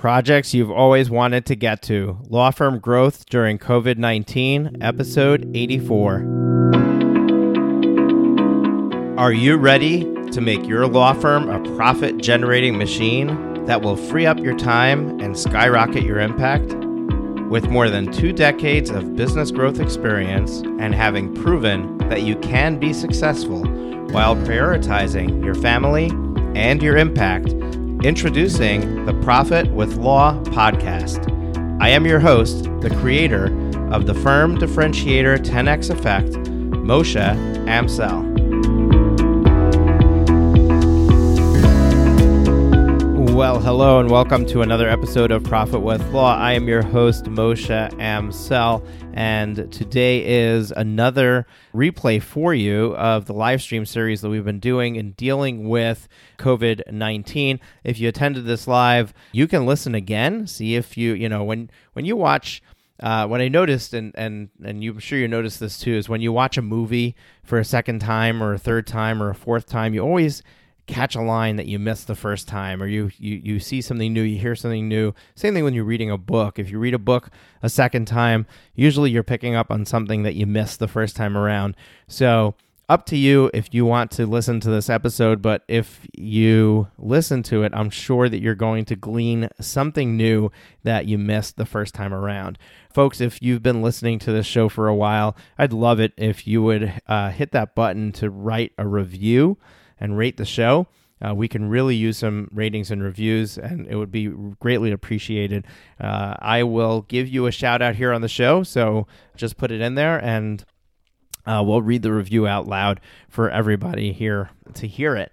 Projects you've always wanted to get to. Law firm growth during COVID 19, episode 84. Are you ready to make your law firm a profit generating machine that will free up your time and skyrocket your impact? With more than two decades of business growth experience and having proven that you can be successful while prioritizing your family and your impact, Introducing the Profit with Law podcast. I am your host, the creator of the firm differentiator 10x effect, Moshe Amsel. Well, hello and welcome to another episode of Profit with Law. I am your host, Moshe Amsel, and today is another replay for you of the live stream series that we've been doing in dealing with COVID 19. If you attended this live, you can listen again, see if you, you know, when, when you watch. Uh, what I noticed, and and and you, I'm sure you noticed this too, is when you watch a movie for a second time or a third time or a fourth time, you always catch a line that you missed the first time or you, you you see something new you hear something new. Same thing when you're reading a book. If you read a book a second time usually you're picking up on something that you missed the first time around. So up to you if you want to listen to this episode but if you listen to it i'm sure that you're going to glean something new that you missed the first time around. Folks if you've been listening to this show for a while i'd love it if you would uh, hit that button to write a review and rate the show. Uh, we can really use some ratings and reviews, and it would be greatly appreciated. Uh, I will give you a shout out here on the show, so just put it in there, and uh, we'll read the review out loud for everybody here to hear it.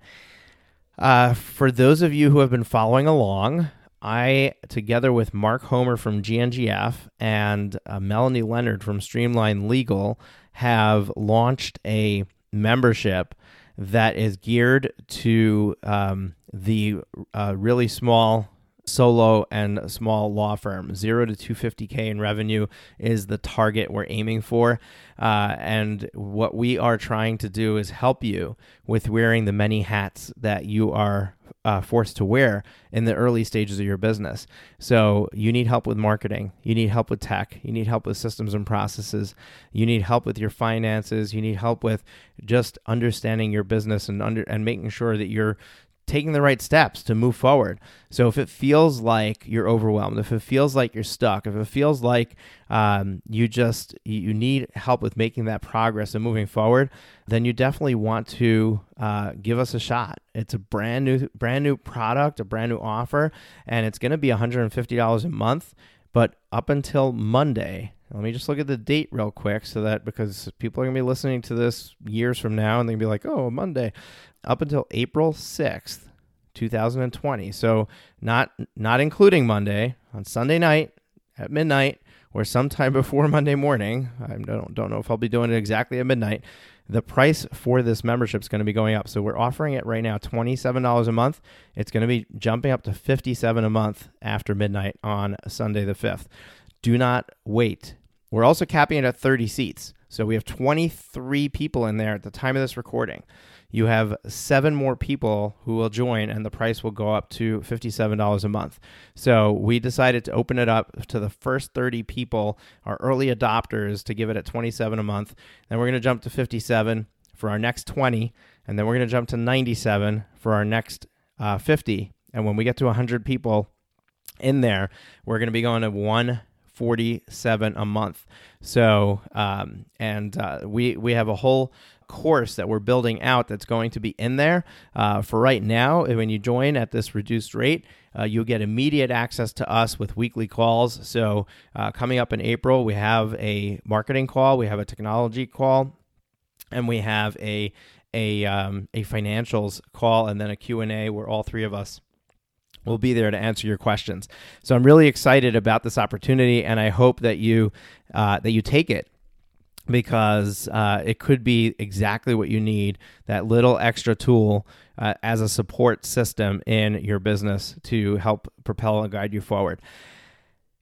Uh, for those of you who have been following along, I, together with Mark Homer from GNGF and uh, Melanie Leonard from Streamline Legal, have launched a membership that is geared to um, the uh, really small solo and small law firm. Zero to 250K in revenue is the target we're aiming for. Uh, and what we are trying to do is help you with wearing the many hats that you are uh, forced to wear in the early stages of your business. So, you need help with marketing, you need help with tech, you need help with systems and processes, you need help with your finances, you need help with just understanding your business and under and making sure that you're taking the right steps to move forward. So if it feels like you're overwhelmed, if it feels like you're stuck, if it feels like um, you just you need help with making that progress and moving forward, then you definitely want to uh, give us a shot. It's a brand new brand new product, a brand new offer, and it's going to be $150 a month. But up until Monday, let me just look at the date real quick so that because people are going to be listening to this years from now and they're going to be like, oh, Monday up until April 6th, 2020. So not not including Monday, on Sunday night at midnight or sometime before Monday morning. I don't don't know if I'll be doing it exactly at midnight. The price for this membership is going to be going up. So we're offering it right now $27 a month. It's going to be jumping up to 57 a month after midnight on Sunday the 5th. Do not wait. We're also capping it at 30 seats. So we have 23 people in there at the time of this recording you have seven more people who will join, and the price will go up to $57 a month. So we decided to open it up to the first 30 people, our early adopters, to give it at 27 a month. Then we're going to jump to 57 for our next 20, and then we're going to jump to 97 for our next uh, 50. And when we get to 100 people in there, we're going to be going to one 47 a month. So, um, and uh, we we have a whole course that we're building out that's going to be in there. Uh, for right now, when you join at this reduced rate, uh, you'll get immediate access to us with weekly calls. So, uh, coming up in April, we have a marketing call, we have a technology call, and we have a a um, a financials call, and then a Q and A where all three of us will be there to answer your questions. So I'm really excited about this opportunity, and I hope that you uh, that you take it because uh, it could be exactly what you need that little extra tool uh, as a support system in your business to help propel and guide you forward.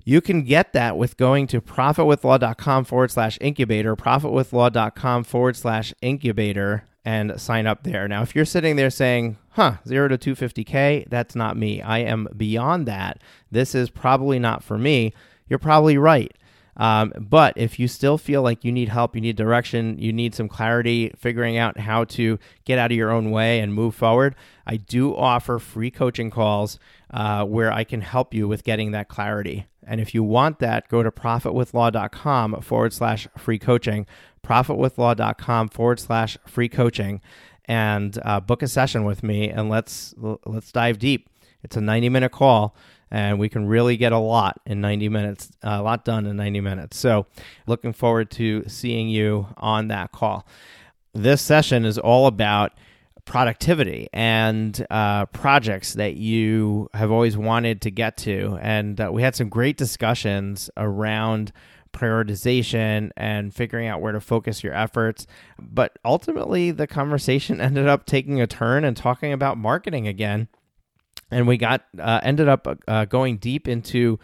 You can get that with going to profitwithlaw.com forward slash incubator, profitwithlaw.com forward slash incubator, and sign up there. Now, if you're sitting there saying, huh, zero to 250K, that's not me. I am beyond that. This is probably not for me. You're probably right. Um, but if you still feel like you need help, you need direction, you need some clarity figuring out how to get out of your own way and move forward, I do offer free coaching calls uh, where I can help you with getting that clarity. And if you want that, go to profitwithlaw.com forward slash free coaching, profitwithlaw.com forward slash free coaching, and uh, book a session with me and let's let's dive deep. It's a 90 minute call and we can really get a lot in 90 minutes, a lot done in 90 minutes. So, looking forward to seeing you on that call. This session is all about productivity and uh, projects that you have always wanted to get to. And uh, we had some great discussions around prioritization and figuring out where to focus your efforts. But ultimately, the conversation ended up taking a turn and talking about marketing again and we got uh, ended up uh, going deep into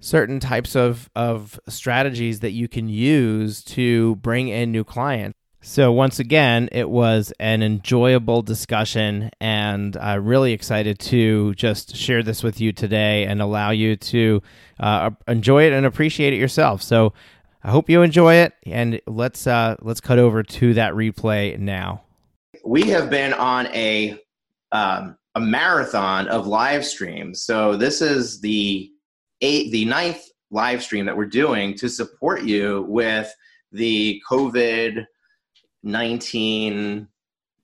certain types of of strategies that you can use to bring in new clients. So once again, it was an enjoyable discussion, and I'm really excited to just share this with you today and allow you to uh, enjoy it and appreciate it yourself. So I hope you enjoy it, and let's uh, let's cut over to that replay now. We have been on a um, a marathon of live streams. So this is the eight, the ninth live stream that we're doing to support you with the COVID 19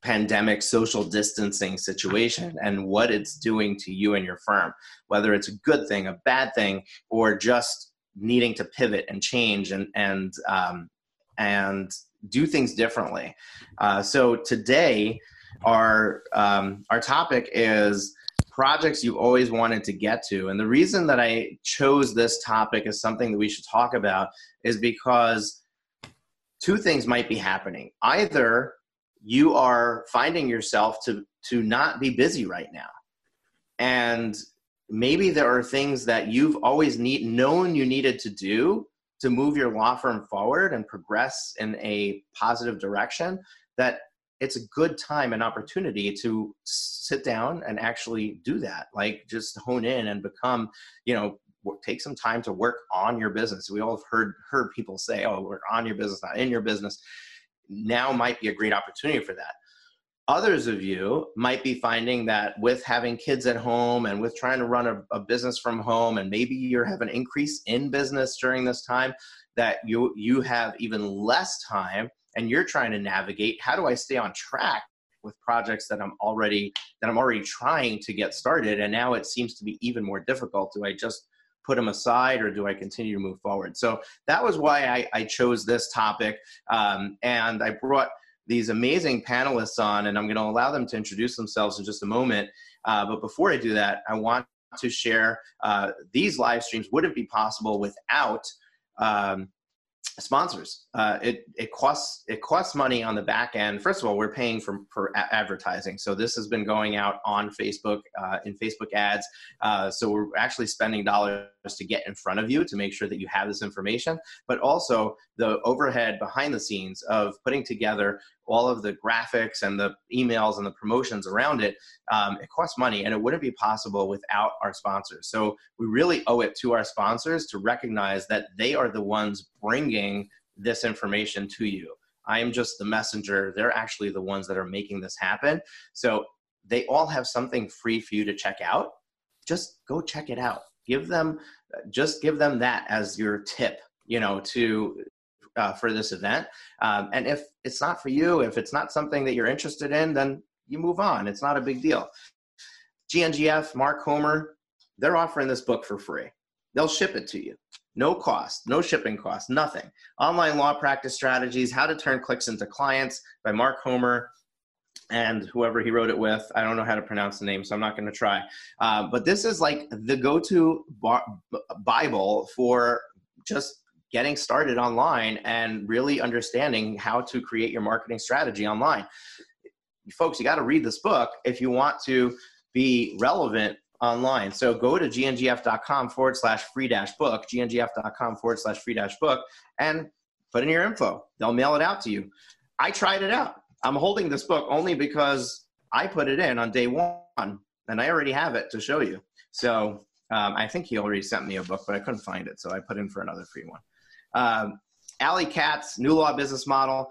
pandemic social distancing situation and what it's doing to you and your firm, whether it's a good thing, a bad thing, or just needing to pivot and change and and um, and do things differently. Uh, so today our um, our topic is projects you always wanted to get to. And the reason that I chose this topic as something that we should talk about is because two things might be happening. Either you are finding yourself to to not be busy right now. And maybe there are things that you've always need known you needed to do to move your law firm forward and progress in a positive direction that it's a good time and opportunity to sit down and actually do that like just hone in and become you know take some time to work on your business. We all have heard heard people say oh we're on your business not in your business. Now might be a great opportunity for that. Others of you might be finding that with having kids at home and with trying to run a, a business from home and maybe you're having an increase in business during this time that you you have even less time and you're trying to navigate how do I stay on track with projects that I'm already that I'm already trying to get started? And now it seems to be even more difficult. Do I just put them aside or do I continue to move forward? So that was why I, I chose this topic um, and I brought these amazing panelists on and I'm going to allow them to introduce themselves in just a moment. Uh, but before I do that I want to share uh, these live streams. Wouldn't be possible without um, sponsors. Uh, it it costs it costs money on the back end. First of all, we're paying for for a- advertising, so this has been going out on Facebook uh, in Facebook ads. Uh, so we're actually spending dollars to get in front of you to make sure that you have this information, but also the overhead behind the scenes of putting together all of the graphics and the emails and the promotions around it, um, it costs money and it wouldn't be possible without our sponsors. So we really owe it to our sponsors to recognize that they are the ones bringing this information to you. I am just the messenger. They're actually the ones that are making this happen. So they all have something free for you to check out. Just go check it out. Give them, just give them that as your tip, you know, to uh, for this event. Um, and if it's not for you, if it's not something that you're interested in, then you move on. It's not a big deal. GNGF, Mark Homer, they're offering this book for free. They'll ship it to you. No cost, no shipping cost, nothing. Online Law Practice Strategies How to Turn Clicks into Clients by Mark Homer and whoever he wrote it with. I don't know how to pronounce the name, so I'm not going to try. Uh, but this is like the go to Bible for just getting started online and really understanding how to create your marketing strategy online. Folks, you got to read this book if you want to be relevant online. So go to gngf.com forward slash free dash book, gngf.com forward slash free dash book, and put in your info. They'll mail it out to you. I tried it out. I'm holding this book only because I put it in on day one, and I already have it to show you. So um, I think he already sent me a book, but I couldn't find it, so I put in for another free one. Um, Ali Katz, New Law Business Model.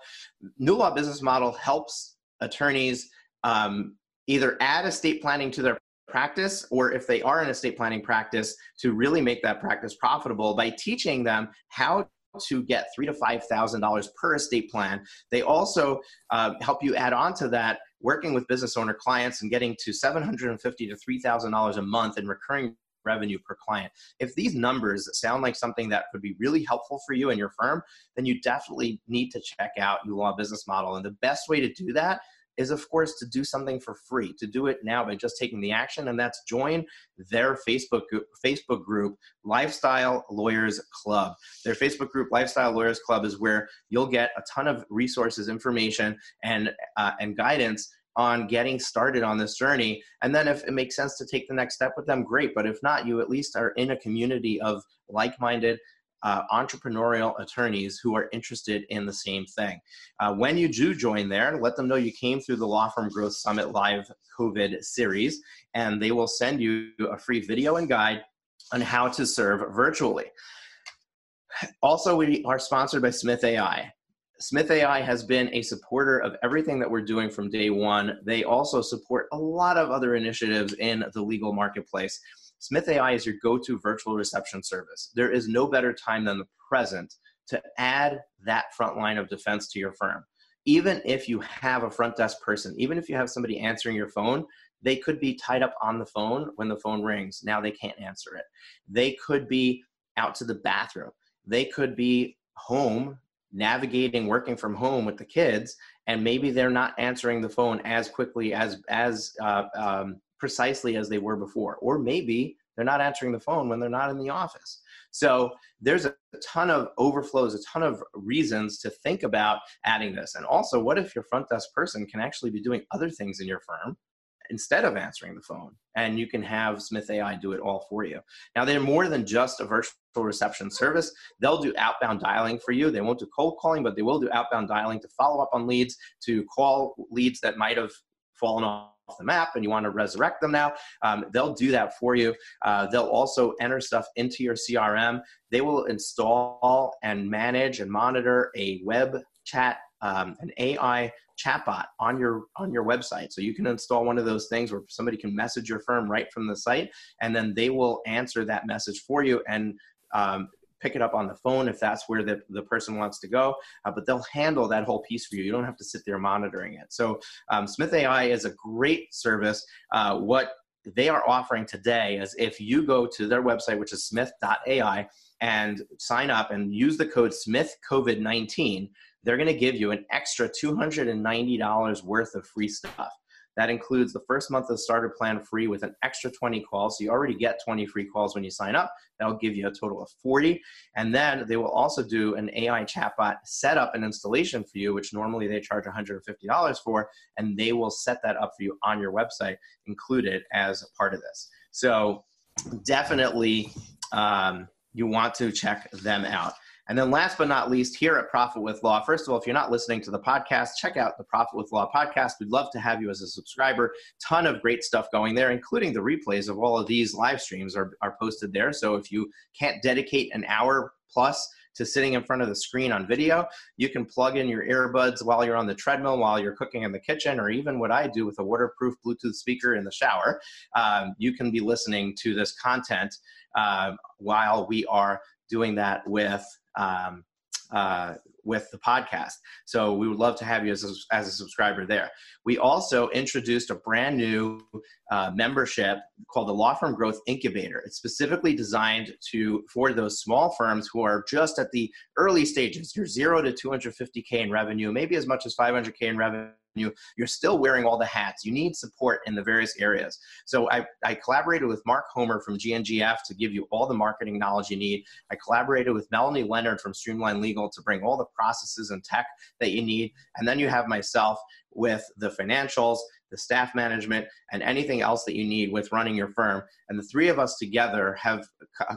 New Law Business Model helps attorneys um, either add estate planning to their practice or if they are in estate planning practice to really make that practice profitable by teaching them how to get three to five thousand dollars per estate plan. They also uh, help you add on to that working with business owner clients and getting to seven hundred and fifty to three thousand dollars a month in recurring revenue per client. If these numbers sound like something that could be really helpful for you and your firm, then you definitely need to check out Law Business Model. And the best way to do that is of course to do something for free to do it now by just taking the action and that's join their facebook group, facebook group lifestyle lawyers club their facebook group lifestyle lawyers club is where you'll get a ton of resources information and uh, and guidance on getting started on this journey. And then if it makes sense to take the next step with them, great. But if not, you at least are in a community of like minded uh, entrepreneurial attorneys who are interested in the same thing. Uh, when you do join there, let them know you came through the Law Firm Growth Summit Live COVID series, and they will send you a free video and guide on how to serve virtually. Also, we are sponsored by Smith AI. Smith AI has been a supporter of everything that we're doing from day one. They also support a lot of other initiatives in the legal marketplace. Smith AI is your go to virtual reception service. There is no better time than the present to add that front line of defense to your firm. Even if you have a front desk person, even if you have somebody answering your phone, they could be tied up on the phone when the phone rings. Now they can't answer it. They could be out to the bathroom. They could be home navigating working from home with the kids and maybe they're not answering the phone as quickly as as uh, um, precisely as they were before. Or maybe they're not answering the phone when they're not in the office. So there's a ton of overflows, a ton of reasons to think about adding this. And also, what if your front desk person can actually be doing other things in your firm instead of answering the phone? And you can have Smith AI do it all for you. Now, they're more than just a virtual reception service. They'll do outbound dialing for you. They won't do cold calling, but they will do outbound dialing to follow up on leads, to call leads that might have fallen off the map and you want to resurrect them now, um, they'll do that for you. Uh, they'll also enter stuff into your CRM. They will install and manage and monitor a web chat, um, an AI chatbot on your on your website. So you can install one of those things where somebody can message your firm right from the site, and then they will answer that message for you and um, pick it up on the phone if that's where the, the person wants to go. Uh, but they'll handle that whole piece for you. You don't have to sit there monitoring it. So um, Smith AI is a great service. Uh, what they are offering today is if you go to their website, which is smith.ai, and sign up and use the code SmithCovid19, they're going to give you an extra $290 worth of free stuff. That includes the first month of starter plan free with an extra 20 calls. So you already get 20 free calls when you sign up. That'll give you a total of 40. And then they will also do an AI chatbot setup and installation for you, which normally they charge $150 for. And they will set that up for you on your website, included as a part of this. So definitely um, you want to check them out. And then last but not least, here at Profit with Law, first of all, if you're not listening to the podcast, check out the Profit with Law podcast. We'd love to have you as a subscriber. Ton of great stuff going there, including the replays of all of these live streams are, are posted there. So if you can't dedicate an hour plus to sitting in front of the screen on video. You can plug in your earbuds while you're on the treadmill, while you're cooking in the kitchen, or even what I do with a waterproof Bluetooth speaker in the shower. Um, you can be listening to this content uh, while we are doing that with um, uh, with the podcast. So we would love to have you as a, as a subscriber there. We also introduced a brand new uh, membership called the Law Firm Growth Incubator. It's specifically designed to for those small firms who are just at the early stages. You're zero to 250k in revenue, maybe as much as 500k in revenue you you're still wearing all the hats. You need support in the various areas. So I, I collaborated with mark homer from gngf to give you all the marketing knowledge you need. I collaborated with melanie leonard from streamline legal to bring all the processes and tech that you need. And then you have myself with the financials the staff management, and anything else that you need with running your firm. And the three of us together have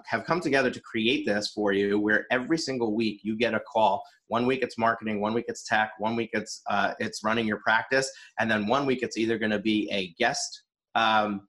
have come together to create this for you, where every single week you get a call. One week it's marketing, one week it's tech, one week it's uh, it's running your practice, and then one week it's either going to be a guest um,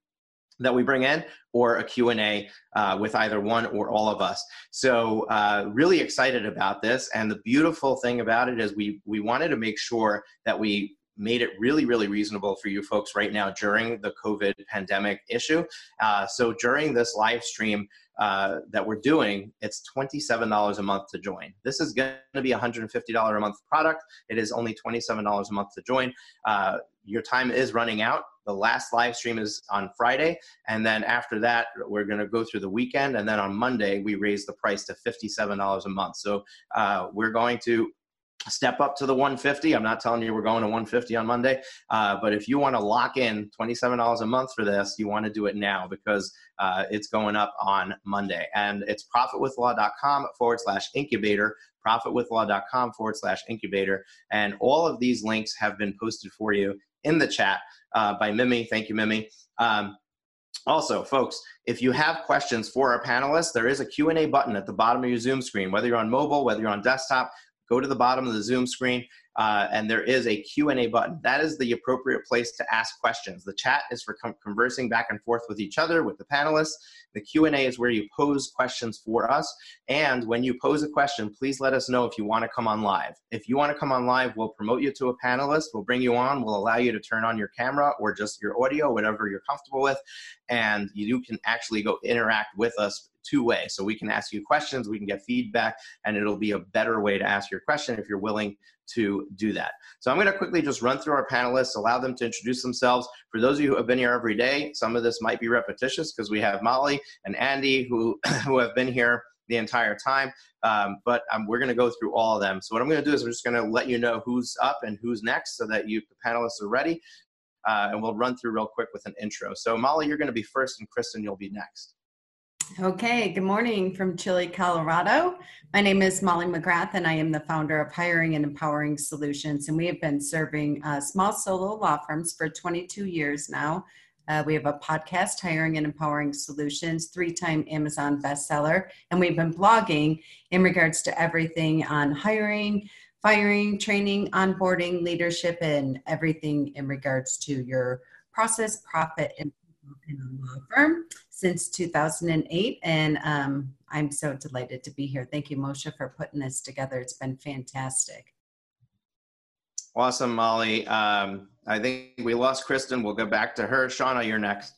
that we bring in or a q&a uh, with either one or all of us. So uh, really excited about this. And the beautiful thing about it is we we wanted to make sure that we made it really, really reasonable for you folks right now during the COVID pandemic issue. Uh, so during this live stream uh, that we're doing, it's $27 a month to join. This is going to be a $150 a month product. It is only $27 a month to join. Uh, your time is running out. The last live stream is on Friday. And then after that, we're going to go through the weekend. And then on Monday, we raise the price to $57 a month. So uh, we're going to step up to the 150 i'm not telling you we're going to 150 on monday uh, but if you want to lock in $27 a month for this you want to do it now because uh, it's going up on monday. And it's profitwithlaw.com forward slash incubator profitwithlaw.com forward slash incubator. And all of these links have been posted for you in the chat uh, by mimi. Thank you mimi. Um, also, folks, if you have questions for our panelists, there is a Q&A button at the bottom of your Zoom screen. Whether you're on mobile, whether you're on desktop, go to the bottom of the Zoom screen, uh, and there is a Q&A button. That is the appropriate place to ask questions. The chat is for conversing back and forth with each other, with the panelists. The Q&A is where you pose questions for us. And when you pose a question, please let us know if you want to come on live. If you want to come on live, we'll promote you to a panelist. We'll bring you on. We'll allow you to turn on your camera or just your audio, whatever you're comfortable with. And you can actually go interact with us two way. So we can ask you questions, we can get feedback, and it'll be a better way to ask your question if you're willing to do that. So I'm going to quickly just run through our panelists, allow them to introduce themselves. For those of you who have been here every day, some of this might be repetitious because we have Molly and Andy who, who have been here the entire time. Um, but um, we're going to go through all of them. So what I'm going to do is I'm just going to let you know who's up and who's next so that you the panelists are ready. Uh, and we'll run through real quick with an intro. So Molly, you're going to be first and Kristen, you'll be next. Okay, good morning from Chile, Colorado. My name is Molly McGrath, and I am the founder of Hiring and Empowering Solutions. And we have been serving uh, small solo law firms for 22 years now. Uh, we have a podcast, Hiring and Empowering Solutions, three time Amazon bestseller. And we've been blogging in regards to everything on hiring, firing, training, onboarding, leadership, and everything in regards to your process, profit, and law firm since 2008. And um, I'm so delighted to be here. Thank you, Moshe, for putting this together. It's been fantastic. Awesome, Molly. Um, I think we lost Kristen. We'll go back to her. Shauna, you're next.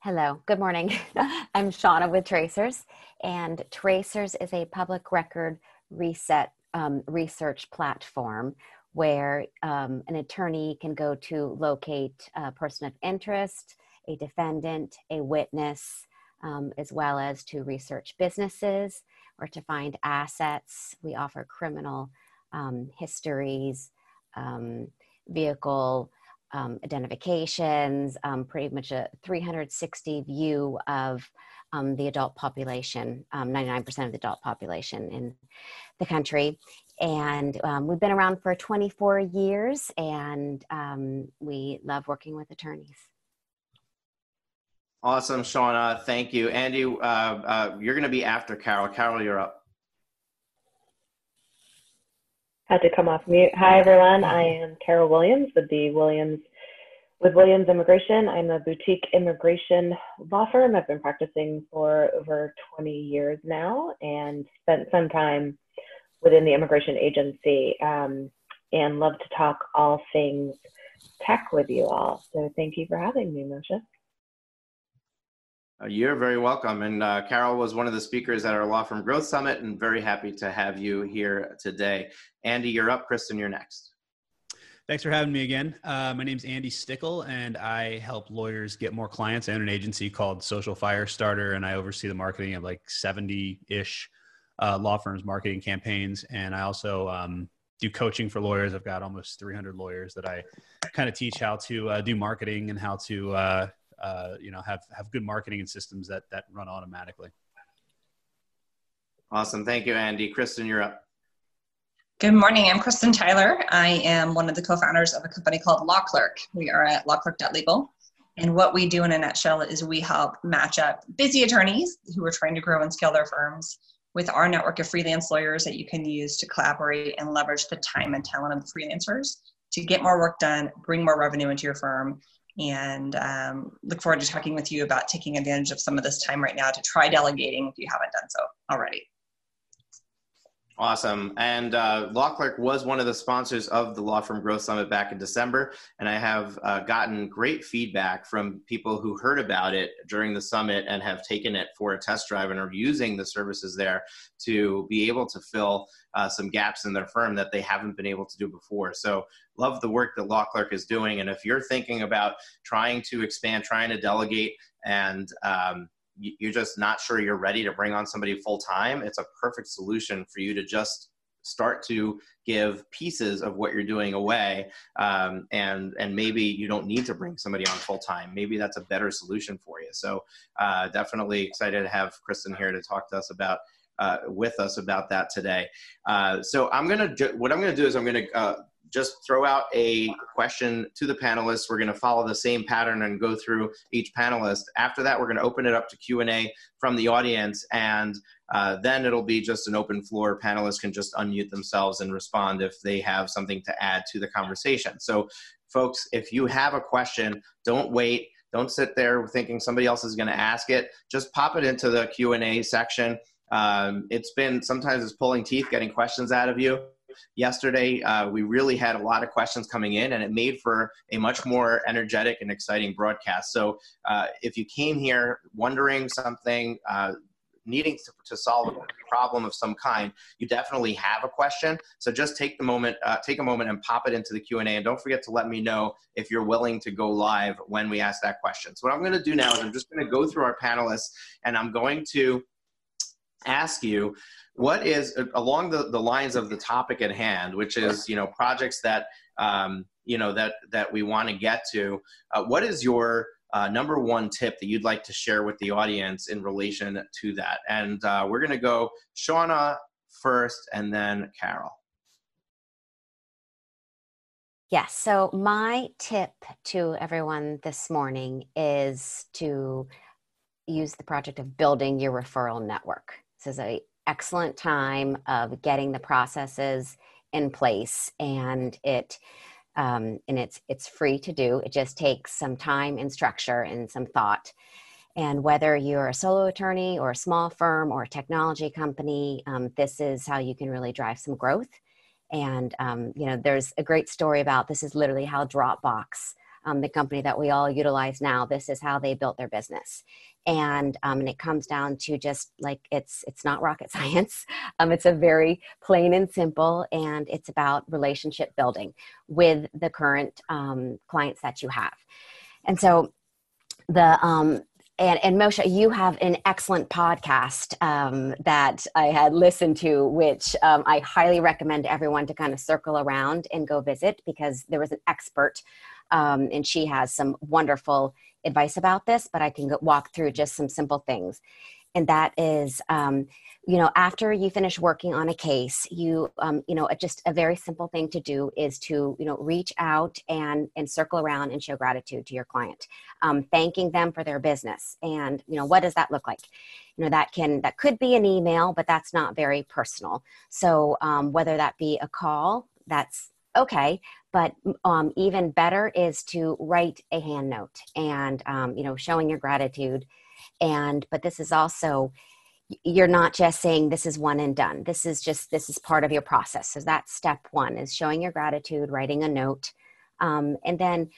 Hello, good morning. I'm Shauna with Tracers, and Tracers is a public record reset um, research platform where um, an attorney can go to locate a person of interest, a defendant, a witness, um, as well as to research businesses or to find assets. We offer criminal um, histories, um, vehicle um, identifications, um, pretty much a 360 view of the adult population, 99% of the adult population in the country and um, we've been around for 24 years and um, we love working with attorneys. Awesome shauna. Thank you. Andy uh, uh, you're going to be after carol. Carol you're up. Had to come off mute. Hi everyone. I am carol williams with the williams with williams immigration. I'm a boutique immigration law firm. I've been practicing for over 20 years now and spent some time within the immigration agency um, and love to talk all things tech with you all. So thank you for having me, Moshe. Uh, you're very welcome. And uh, Carol was one of the speakers at our Law Firm Growth Summit, and very happy to have you here today. Andy, you're up. Kristen, you're next. Thanks for having me again. Uh, my name is Andy Stickel, and I help lawyers get more clients. I own an agency called Social Fire Starter, and I oversee the marketing of like 70 ish uh, law firms marketing campaigns, and I also um, do coaching for lawyers. I've got almost 300 lawyers that I kind of teach how to uh, do marketing and how to uh, uh, you know have have good marketing and systems that that run automatically. Awesome, thank you, Andy. Kristen, you're up. Good morning. I'm Kristen Tyler. I am one of the co-founders of a company called Law Clerk. We are at lawclerk.legal. And what we do in a nutshell is we help match up busy attorneys who are trying to grow and scale their firms with our network of freelance lawyers that you can use to collaborate and leverage the time and talent of the freelancers to get more work done, bring more revenue into your firm, and um, look forward to talking with you about taking advantage of some of this time right now to try delegating if you haven't done so already. Awesome. And uh, Law Clerk was one of the sponsors of the Law Firm Growth Summit back in December. And I have uh, gotten great feedback from people who heard about it during the summit and have taken it for a test drive and are using the services there to be able to fill uh, some gaps in their firm that they haven't been able to do before. So, love the work that Law Clerk is doing. And if you're thinking about trying to expand, trying to delegate, and um, you're just not sure you're ready to bring on somebody full time, it's a perfect solution for you to just start to give pieces of what you're doing away um, and and maybe you don't need to bring somebody on full time maybe that's a better solution for you. So uh, definitely excited to have kristen here to talk to us about uh, with us about that today. Uh, so i'm gonna what i'm gonna do is i'm gonna uh, just throw out a question to the panelists. We're going to follow the same pattern and go through each panelist. After that, we're going to open it up to Q&A from the audience, and uh, then it'll be just an open floor. Panelists can just unmute themselves and respond if they have something to add to the conversation. So, folks, if you have a question, don't wait. Don't sit there thinking somebody else is going to ask it. Just pop it into the Q&A section. Um, it's been sometimes it's pulling teeth getting questions out of you yesterday. Uh, we really had a lot of questions coming in, and it made for a much more energetic and exciting broadcast. So, uh, if you came here wondering something, uh, needing to, to, solve a problem of some kind, you definitely have a question. So just take the moment, uh, take a moment and pop it into the Q&A. And don't forget to let me know if you're willing to go live when we ask that question. So what I'm going to do now is I'm just going to go through our panelists and I'm going to ask you what is along the, the lines of the topic at hand which is you know projects that um, you know that that we want to get to uh, what is your uh, number one tip that you'd like to share with the audience in relation to that and uh, we're going to go shauna first and then carol Yes. So, my tip to everyone this morning is to use the project of building your referral network. This is a excellent time of getting the processes in place and it um, and it's it's free to do. It just takes some time and structure and some thought. And whether you're a solo attorney or a small firm or a technology company um, this is how you can really drive some growth. And um, you know there's a great story about this is literally how dropbox um, the company that we all utilize now this is how they built their business. And um, and it comes down to just like it's it's not rocket science. Um, it's a very plain and simple and it's about relationship building with the current um, clients that you have. And so the um and, and Moshe, you have an excellent podcast um, that I had listened to, which um, I highly recommend everyone to kind of circle around and go visit because there was an expert um, and she has some wonderful advice about this, but I can go, walk through just some simple things. And that is, um, you know, after you finish working on a case, you, um, you know, just a very simple thing to do is to, you know, reach out and and circle around and show gratitude to your client, um, thanking them for their business. And you know, what does that look like? You know, that can that could be an email, but that's not very personal. So um, whether that be a call, that's okay but um, even better is to write a hand note and um, you know showing your gratitude. And but this is also you're not just saying this is one and done. This is just this is part of your process. So that's step one is showing your gratitude writing a note um, and then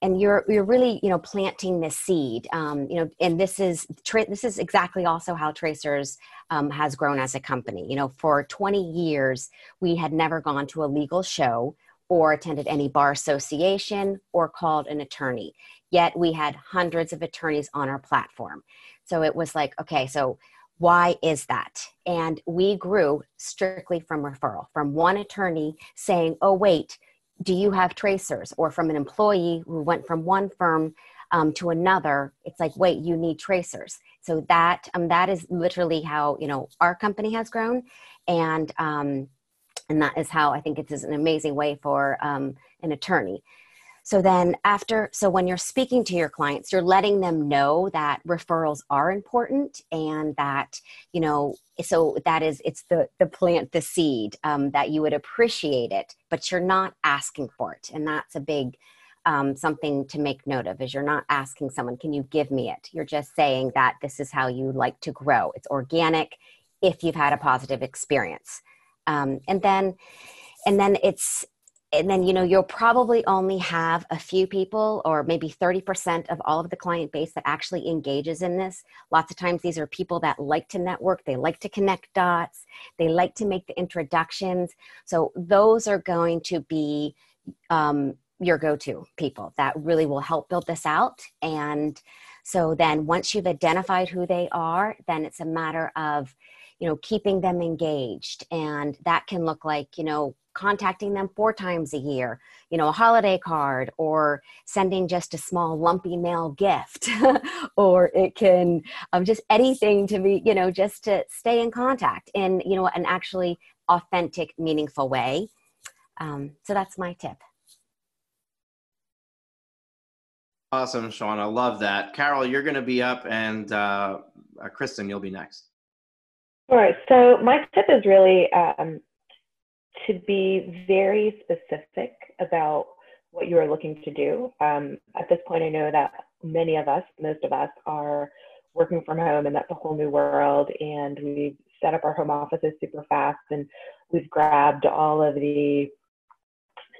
and you're you're really you know planting this seed um, you know and this is tra- this is exactly also how tracers um, has grown as a company. You know for 20 years we had never gone to a legal show or attended any bar association or called an attorney. Yet we had hundreds of attorneys on our platform. So it was like, okay, so why is that? And we grew strictly from referral, from one attorney saying, oh, wait, do you have tracers? Or from an employee who went from one firm um, to another, it's like, wait, you need tracers. So that um, that is literally how you know our company has grown, and um, and that is how I think it is an amazing way for um, an attorney. so then after so when you're speaking to your clients you're letting them know that referrals are important and that you know so that is it's the the plant the seed um, that you would appreciate it but you're not asking for it. And that's a big um, something to make note of is you're not asking someone can you give me it? You're just saying that this is how you like to grow. It's organic if you've had a positive experience um, and then and then it's and then you know you'll probably only have a few people or maybe 30% of all of the client base that actually engages in this. Lots of times these are people that like to network they like to connect dots they like to make the introductions. So those are going to be um, your go-to people that really will help build this out. And so then once you've identified who they are then it's a matter of you know keeping them engaged. And that can look like you know contacting them four times a year you know a holiday card or sending just a small lumpy mail gift. Or it can um, just anything to be you know just to stay in contact in you know an actually authentic meaningful way. Um, so that's my tip. Awesome sean i love that. Carol you're going to be up and uh, uh, kristen you'll be next all right so my tip is really um, to be very specific about what you are looking to do. Um, at this point, I know that many of us, most of us, are working from home, and that's a whole new world. And we've set up our home offices super fast, and we've grabbed all of the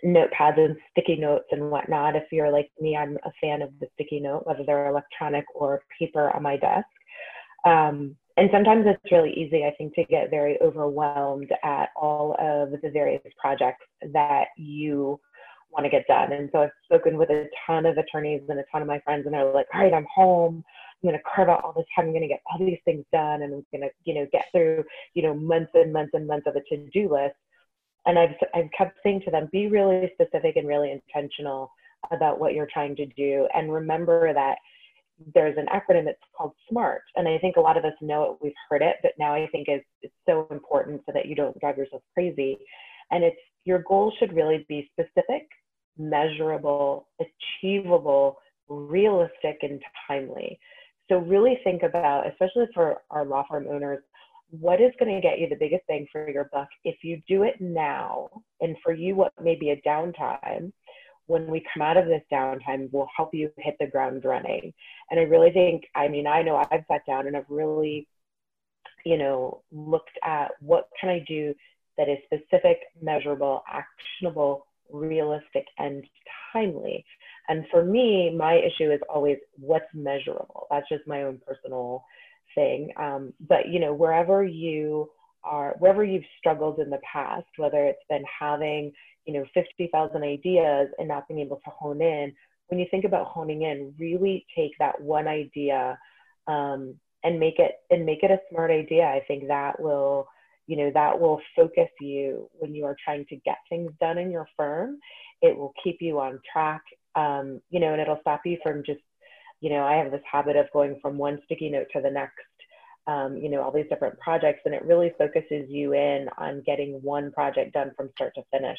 notepads and sticky notes and whatnot. If you're like me, I'm a fan of the sticky note, whether they're electronic or paper on my desk. Um, and sometimes it's really easy, I think, to get very overwhelmed at all of the various projects that you want to get done. And so I've spoken with a ton of attorneys and a ton of my friends, and they're like, all right, I'm home. I'm going to carve out all this time. I'm going to get all these things done, and I'm going to, you know, get through, you know, months and months and months of a to-do list. And I've, I've kept saying to them, be really specific and really intentional about what you're trying to do. And remember that there's an acronym that's called SMART. And I think a lot of us know it, we've heard it, but now I think it's, it's so important so that you don't drive yourself crazy. And it's your goal should really be specific, measurable, achievable, realistic, and timely. So really think about, especially for our law firm owners, what is going to get you the biggest bang for your buck if you do it now and for you what may be a downtime when we come out of this downtime will help you hit the ground running. And I really think, I mean, I know I've sat down and I've really, you know, looked at what can I do that is specific, measurable, actionable, realistic, and timely. And for me, my issue is always what's measurable. That's just my own personal thing. Um, but you know, wherever you are, wherever you've struggled in the past, whether it's been having you know 50,000 ideas and not being able to hone in when you think about honing in really take that one idea um, and make it and make it a smart idea. I think that will you know that will focus you when you are trying to get things done in your firm. It will keep you on track um, you know and it'll stop you from just you know i have this habit of going from one sticky note to the next um, you know all these different projects and it really focuses you in on getting one project done from start to finish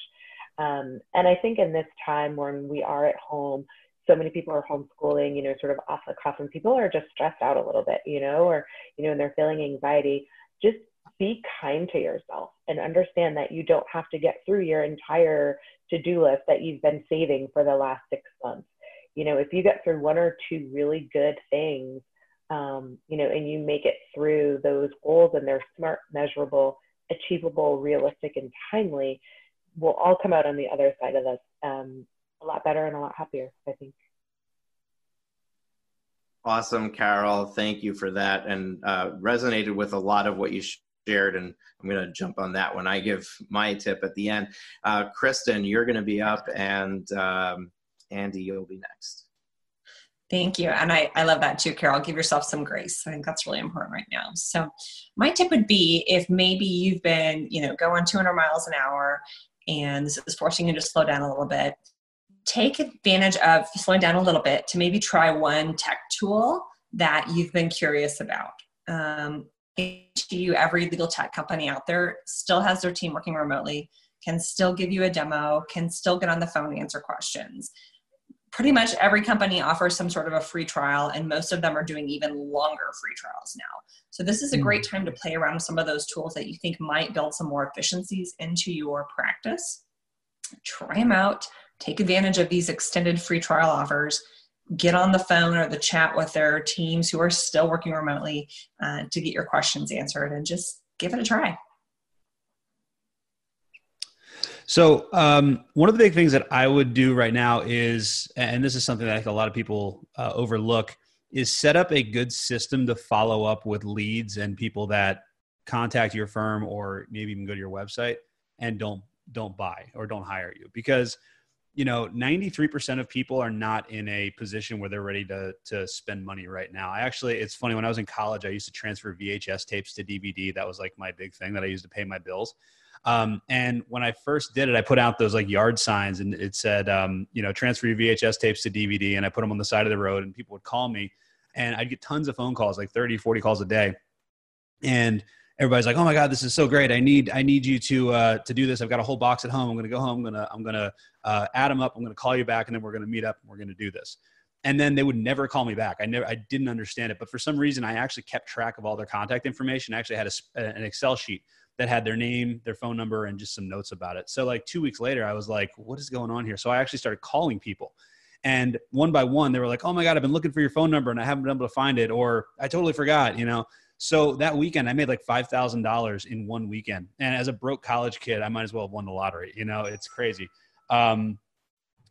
um, and I think in this time when we are at home, so many people are homeschooling, you know, sort of off the cuff, and people are just stressed out a little bit, you know, or, you know, and they're feeling anxiety. Just be kind to yourself and understand that you don't have to get through your entire to do list that you've been saving for the last six months. You know, if you get through one or two really good things, um, you know, and you make it through those goals and they're smart, measurable, achievable, realistic, and timely, we'll all come out on the other side of this um, a lot better and a lot happier, I think. Awesome, Carol. Thank you for that. And uh, resonated with a lot of what you shared. And I'm going to jump on that when I give my tip at the end. Uh, Kristen, you're going to be up, and um, Andy, you'll be next. Thank you. And I, I love that too, Carol. Give yourself some grace. I think that's really important right now. So my tip would be if maybe you've been, you know, going 200 miles an hour and this is forcing you to slow down a little bit. Take advantage of slowing down a little bit to maybe try one tech tool that you've been curious about. Um, you, every legal tech company out there still has their team working remotely, can still give you a demo, can still get on the phone and answer questions. Pretty much every company offers some sort of a free trial, and most of them are doing even longer free trials now. So, this is a great time to play around with some of those tools that you think might build some more efficiencies into your practice. Try them out, take advantage of these extended free trial offers. Get on the phone or the chat with their teams who are still working remotely uh, to get your questions answered and just give it a try. So, um, one of the big things that I would do right now is, and this is something that I think a lot of people uh, overlook, is set up a good system to follow up with leads and people that contact your firm or maybe even go to your website and don't don't buy or don't hire you. Because you know 93% of people are not in a position where they're ready to to spend money right now. I actually it's funny when i was in college i used to transfer vhs tapes to dvd that was like my big thing that i used to pay my bills um, and when I first did it, I put out those like yard signs and it said, um, you know, transfer your VHS tapes to DVD. And I put them on the side of the road and people would call me and I'd get tons of phone calls, like 30, 40 calls a day. And everybody's like, "Oh my God, this is so great! I need I need you to uh, to do this. I've got a whole box at home. I'm going to go home. I'm going to I'm to uh, add them up. I'm going to call you back, and then we're going to meet up and we're going to do this." And then they would never call me back. I never I didn't understand it, but for some reason, I actually kept track of all their contact information. I actually had a, an Excel sheet that had their name, their phone number, and just some notes about it. So like two weeks later, I was like, what is going on here? So I actually started calling people. And one by one, they were like, oh my God, I've been looking for your phone number and I haven't been able to find it, or I totally forgot, you know? So that weekend, I made like $5,000 in one weekend. And as a broke college kid, I might as well have won the lottery. You know, it's crazy. Um,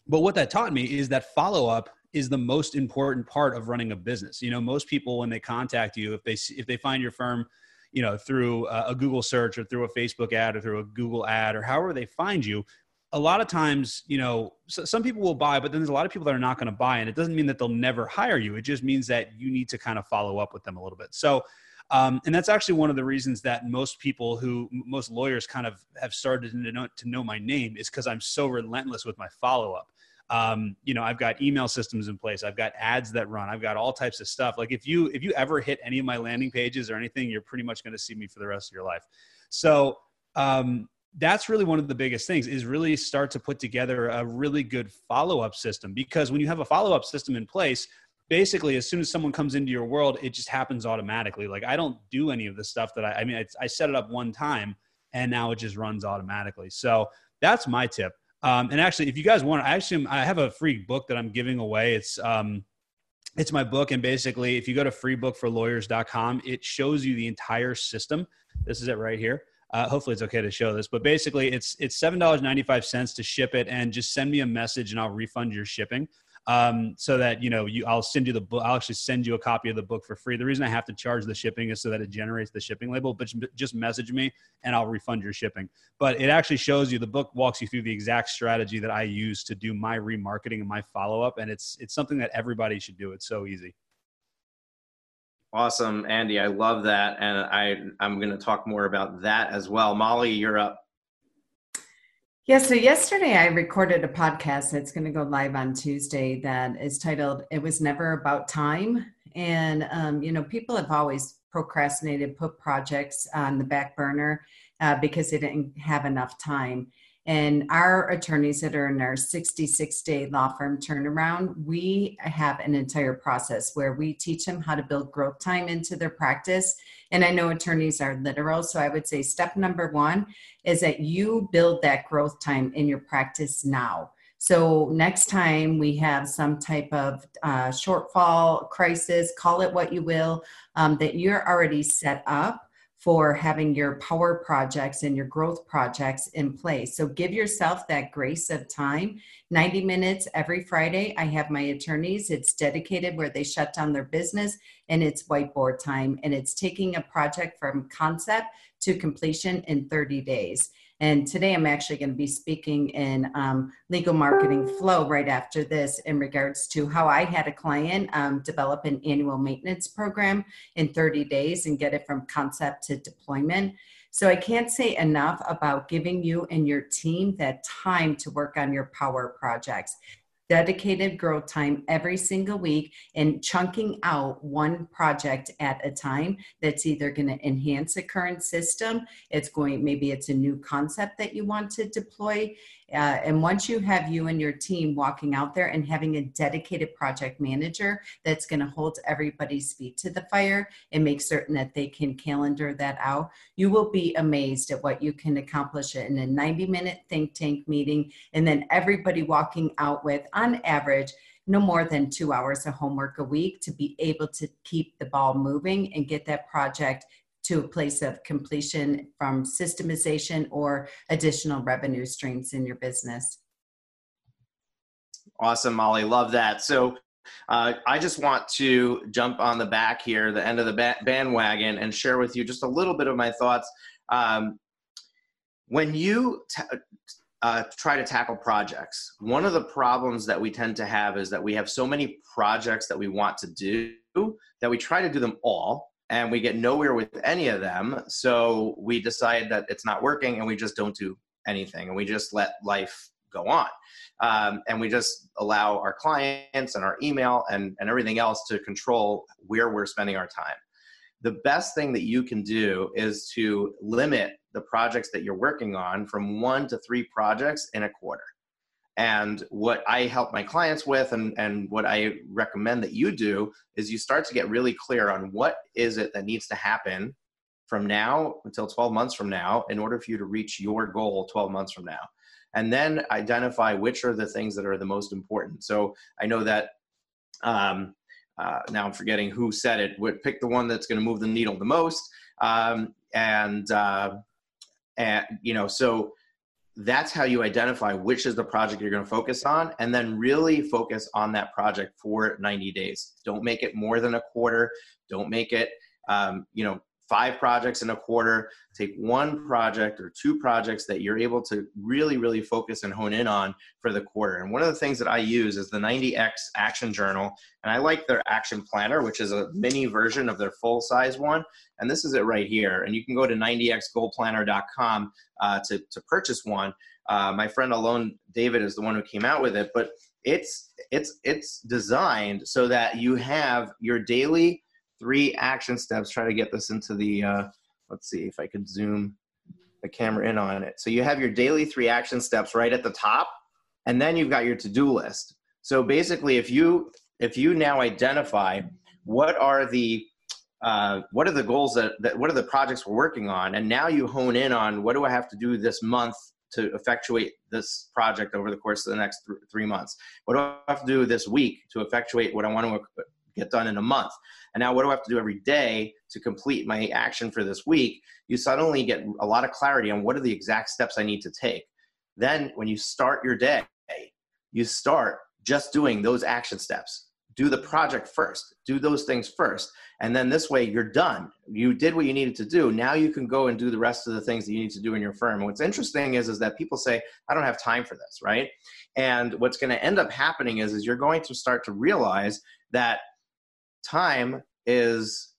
but what that taught me is that follow up is the most important part of running a business. You know, most people, when they contact you, if they, if they find your firm, you know through a google search or through a facebook ad or through a google ad or however they find you a lot of times you know some people will buy but then there's a lot of people that are not going to buy and it doesn't mean that they'll never hire you. It just means that you need to kind of follow up with them a little bit. So um, and that's actually one of the reasons that most people who most lawyers kind of have started to know, to know my name is because i'm so relentless with my follow-up um, you know i've got email systems in place. I've got ads that run. I've got all types of stuff. Like if you if you ever hit any of my landing pages or anything you're pretty much going to see me for the rest of your life. So um, that's really one of the biggest things is really start to put together a really good follow-up system. Because when you have a follow-up system in place basically as soon as someone comes into your world it just happens automatically. Like i don't do any of the stuff that i i mean I, I set it up one time and now it just runs automatically. So that's my tip um, and actually, if you guys want, I actually I have a free book that I'm giving away. It's um, it's my book, and basically, if you go to freebookforlawyers.com, it shows you the entire system. This is it right here. Uh, hopefully, it's okay to show this, but basically, it's it's seven dollars ninety five cents to ship it, and just send me a message, and I'll refund your shipping um, so that you know you I'll send you the book. I'll actually send you a copy of the book for free. The reason I have to charge the shipping is so that it generates the shipping label. But just message me and I'll refund your shipping. But it actually shows you the book walks you through the exact strategy that I use to do my remarketing and my follow up, and it's it's something that everybody should do. It's so easy. Awesome, Andy. I love that, and I I'm going to talk more about that as well. Molly, you're up. Yeah, so yesterday I recorded a podcast that's going to go live on Tuesday that is titled It Was Never About Time. And, um, you know, people have always procrastinated, put projects on the back burner uh, because they didn't have enough time. And our attorneys that are in our 66 day law firm turnaround, we have an entire process where we teach them how to build growth time into their practice. And I know attorneys are literal. So I would say step number one is that you build that growth time in your practice now. So next time we have some type of uh, shortfall, crisis, call it what you will, um, that you're already set up for having your power projects and your growth projects in place. So give yourself that grace of time. 90 minutes every Friday. I have my attorneys. It's dedicated where they shut down their business and it's whiteboard time. And it's taking a project from concept to completion in 30 days. And today I'm actually going to be speaking in um, legal marketing flow right after this in regards to how I had a client um, develop an annual maintenance program in 30 days and get it from concept to deployment. So I can't say enough about giving you and your team that time to work on your power projects dedicated growth time every single week and chunking out one project at a time that's either going to enhance a current system it's going maybe it's a new concept that you want to deploy Uh, and once you have you and your team walking out there and having a dedicated project manager that's going to hold everybody's feet to the fire and make certain that they can calendar that out, you will be amazed at what you can accomplish in a 90 minute think tank meeting. And then everybody walking out with, on average, no more than two hours of homework a week to be able to keep the ball moving and get that project to a place of completion from systemization or additional revenue streams in your business. Awesome, Molly. Love that. So uh, I just want to jump on the back here, the end of the ba- bandwagon, and share with you just a little bit of my thoughts. Um, when you t- uh, try to tackle projects. One of the problems that we tend to have is that we have so many projects that we want to do that we try to do them all and we get nowhere with any of them. So we decide that it's not working and we just don't do anything and we just let life go on. Um, and we just allow our clients and our email and, and everything else to control where we're spending our time. The best thing that you can do is to limit the projects that you're working on from one to three projects in a quarter. And what I help my clients with and, and what I recommend that you do is you start to get really clear on what is it that needs to happen from now until 12 months from now in order for you to reach your goal 12 months from now. And then identify which are the things that are the most important. So I know that um, uh, now I'm forgetting who said it. Would pick the one that's going to move the needle the most, um, and uh, and you know so that's how you identify which is the project you're going to focus on and then really focus on that project for 90 days. Don't make it more than a quarter. Don't make it um, you know five projects in a quarter take one project or two projects that you're able to really really focus and hone in on for the quarter. And one of the things that i use is the 90x action journal and i like their action planner which is a mini version of their full size one and this is it right here. And you can go to 90xgoalplanner.com uh, to, to purchase one. Uh, my friend alone david is the one who came out with it but it's it's it's designed so that you have your daily three action steps. Try to get this into the, uh, let's see if I could zoom the camera in on it. So you have your daily three action steps right at the top, and then you've got your to-do list. So basically, if you if you now identify what are the uh, what are the goals that, that what are the projects we're working on, and now you hone in on what do I have to do this month to effectuate this project over the course of the next th- three months? What do I have to do this week to effectuate what I want to get done in a month? And now, what do I have to do every day to complete my action for this week? You suddenly get a lot of clarity on what are the exact steps I need to take. Then, when you start your day, you start just doing those action steps. Do the project first, do those things first. And then this way, you're done. You did what you needed to do. Now you can go and do the rest of the things that you need to do in your firm. And what's interesting is, is that people say, I don't have time for this, right? And what's going to end up happening is, is you're going to start to realize that time is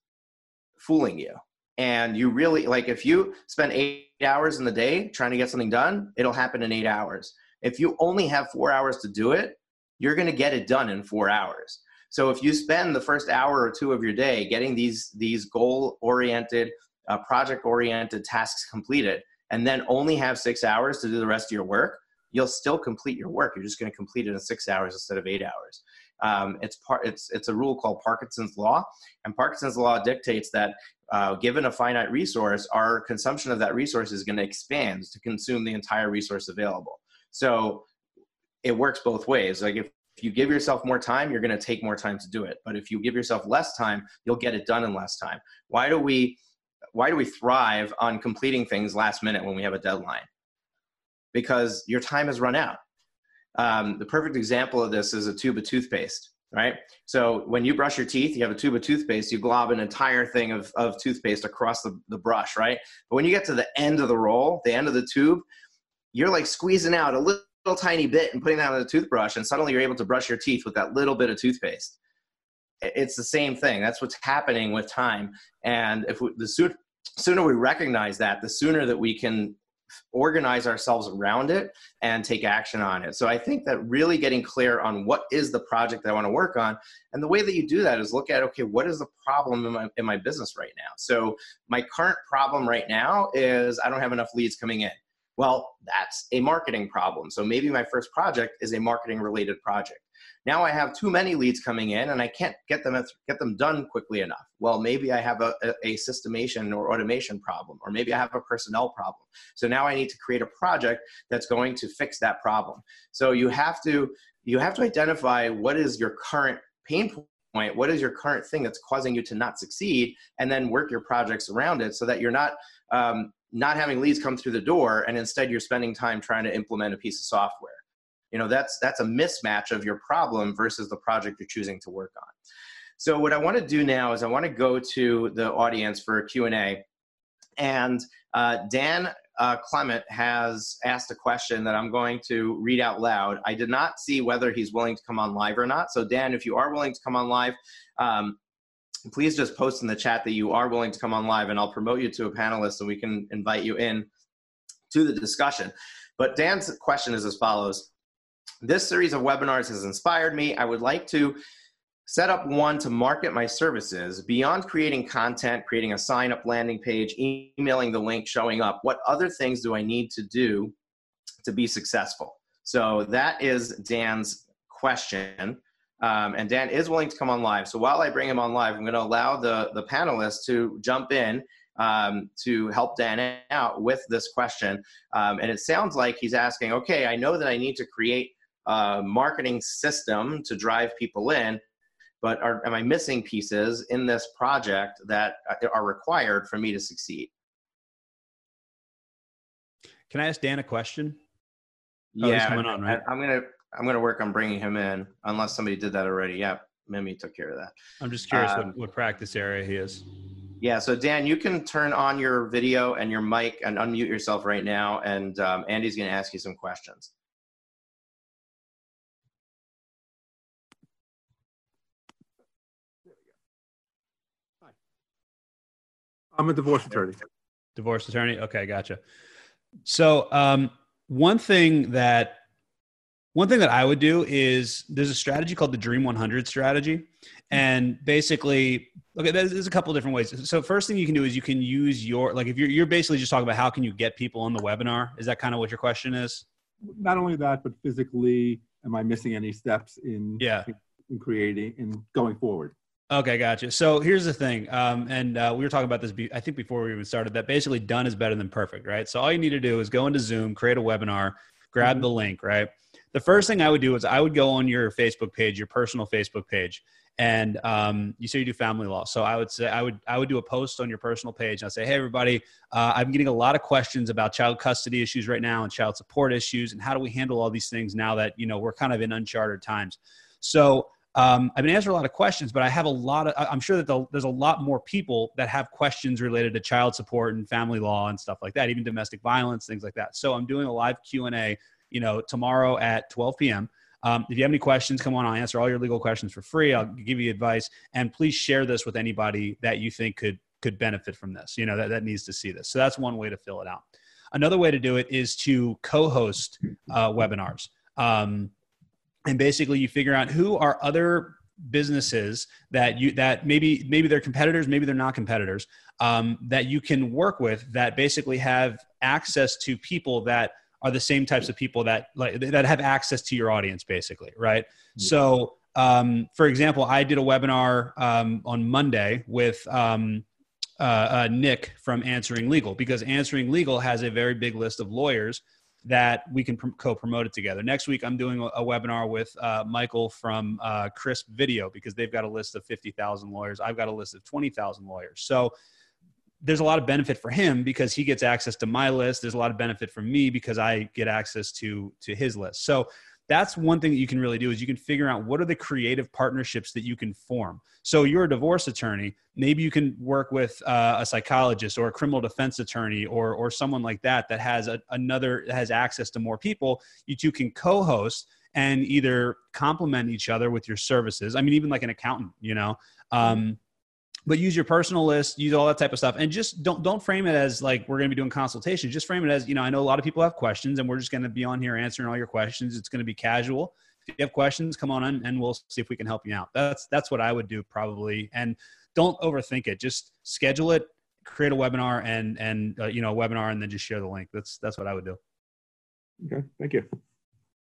fooling you. And you really, like, if you spend eight hours in the day trying to get something done, it'll happen in eight hours. If you only have four hours to do it, you're going to get it done in four hours. So if you spend the first hour or two of your day getting these these goal oriented, uh, project oriented tasks completed, and then only have six hours to do the rest of your work, you'll still complete your work. You're just going to complete it in six hours instead of eight hours. Um, it's part. It's it's a rule called Parkinson's law, and Parkinson's law dictates that uh, given a finite resource, our consumption of that resource is going to expand to consume the entire resource available. So it works both ways. Like if if you give yourself more time, you're going to take more time to do it. But if you give yourself less time, you'll get it done in less time. Why do we why do we thrive on completing things last minute when we have a deadline? Because your time has run out. Um, the perfect example of this is a tube of toothpaste, right? So when you brush your teeth, you have a tube of toothpaste, you glob an entire thing of, of toothpaste across the, the brush, right? But when you get to the end of the roll, the end of the tube, you're like squeezing out a little, little tiny bit and putting that on the toothbrush, and suddenly you're able to brush your teeth with that little bit of toothpaste. It's the same thing. That's what's happening with time. And if we, the sooner, sooner we recognize that, the sooner that we can organize ourselves around it and take action on it. So I think that really getting clear on what is the project that I want to work on. And the way that you do that is look at, okay, what is the problem in my, in my business right now? So my current problem right now is I don't have enough leads coming in. Well, that's a marketing problem. So maybe my first project is a marketing related project. Now I have too many leads coming in and I can't get them get them done quickly enough. Well, maybe I have a, a systemation or automation problem, or maybe I have a personnel problem. So now I need to create a project that's going to fix that problem. So you have to you have to identify what is your current pain point what is your current thing that's causing you to not succeed and then work your projects around it so that you're not um, not having leads come through the door and instead you're spending time trying to implement a piece of software you know that's that's a mismatch of your problem versus the project you're choosing to work on so what i want to do now is i want to go to the audience for a q&a and uh, dan uh, clement has asked a question that i'm going to read out loud i did not see whether he's willing to come on live or not so dan if you are willing to come on live um, please just post in the chat that you are willing to come on live and I'll promote you to a panelist and we can invite you in to the discussion. But Dan's question is as follows. This series of webinars has inspired me. I would like to set up one to market my services beyond creating content, creating a sign up landing page, emailing the link, showing up. What other things do I need to do to be successful? So that is Dan's question. Um, and Dan is willing to come on live. So while I bring him on live, I'm going to allow the, the panelists to jump in um, to help Dan out with this question. Um, and it sounds like he's asking, okay, I know that I need to create a marketing system to drive people in, but are, am I missing pieces in this project that are required for me to succeed? Can I ask Dan a question? Oh, yeah, on, right? I, I'm gonna I'm going to work on bringing him in, unless somebody did that already. Yeah, Mimi took care of that. I'm just curious um, what, what practice area he is. Yeah, so Dan, you can turn on your video and your mic and unmute yourself right now, and um, Andy's going to ask you some questions. I'm a divorce attorney. Divorce attorney. Okay, gotcha. So, um, one thing that one thing that I would do is there's a strategy called the Dream 100 strategy. And basically, okay, there's a couple different ways. So first thing you can do is you can use your, like if you're, you're basically just talking about how can you get people on the webinar? Is that kind of what your question is? Not only that, but physically, am I missing any steps in, yeah. in creating and going forward? Okay, gotcha. So here's the thing, um, and uh, we were talking about this. Be- I think before we even started, that basically done is better than perfect, right? So all you need to do is go into Zoom, create a webinar, grab mm-hmm. the link, right? the first thing I would do is I would go on your Facebook page, your personal Facebook page, and um, you say you do family law. So I would say I would I would do a post on your personal page. And I'd say, hey everybody, uh, I'm getting a lot of questions about child custody issues right now and child support issues, and how do we handle all these things now that you know we're kind of in uncharted times. So um, I've been answering a lot of questions, but I have a lot of, I'm sure that the, there's a lot more people that have questions related to child support and family law and stuff like that, even domestic violence, things like that. So I'm doing a live Q&A you know, tomorrow at 12 p.m. Um, if you have any questions, come on. I'll answer all your legal questions for free. I'll give you advice, and please share this with anybody that you think could could benefit from this. You know, that, that needs to see this. So that's one way to fill it out. Another way to do it is to co-host uh, webinars, um, and basically you figure out who are other businesses that you that maybe maybe they're competitors, maybe they're not competitors, um, that you can work with that basically have access to people that are the same types of people that like that have access to your audience basically right? Yeah. so um, for example i did a webinar um, on monday with um, uh, uh, nick from answering legal because answering legal has a very big list of lawyers that we can co-promote it together. Next week i'm doing a, a webinar with uh, michael from uh, crisp video because they've got a list of 50000 lawyers. I've got a list of 20000 lawyers. So there's a lot of benefit for him because he gets access to my list. There's a lot of benefit for me because I get access to to his list. So that's one thing that you can really do is you can figure out what are the creative partnerships that you can form. So you're a divorce attorney, maybe you can work with uh, a psychologist or a criminal defense attorney or or someone like that that has a, another has access to more people. You two can co-host and either complement each other with your services. I mean, even like an accountant, you know. Um, but use your personal list use all that type of stuff. And just don't don't frame it as like we're going to be doing consultations just frame it as you know i know a lot of people have questions and we're just going to be on here answering all your questions. It's going to be casual. If you have questions come on in and we'll see if we can help you out. That's that's what i would do probably. And don't overthink it. Just schedule it create a webinar and and uh, you know a webinar and then just share the link. That's that's what I would do. Okay, thank you.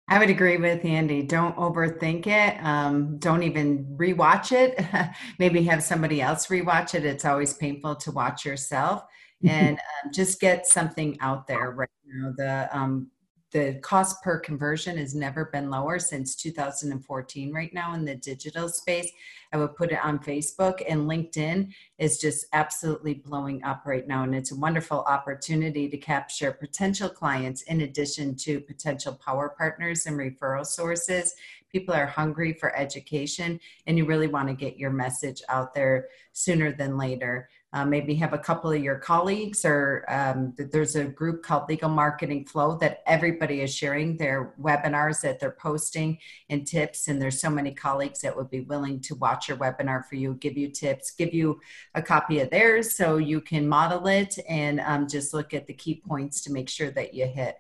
I would agree with Andy. Don't overthink it. Um, don't even rewatch it. Maybe have somebody else rewatch it. It's always painful to watch yourself. And um, just get something out there right now. The um, the cost per conversion has never been lower since 2014 right now in the digital space. I would put it on facebook and linkedin is just absolutely blowing up right now and it's a wonderful opportunity to capture potential clients in addition to potential power partners and referral sources. People are hungry for education and you really want to get your message out there sooner than later uh, maybe have a couple of your colleagues or um, there's a group called legal marketing flow that everybody is sharing their webinars that they're posting and tips and there's so many colleagues that would be willing to watch your webinar for you give you tips give you a copy of theirs so you can model it and um, just look at the key points to make sure that you hit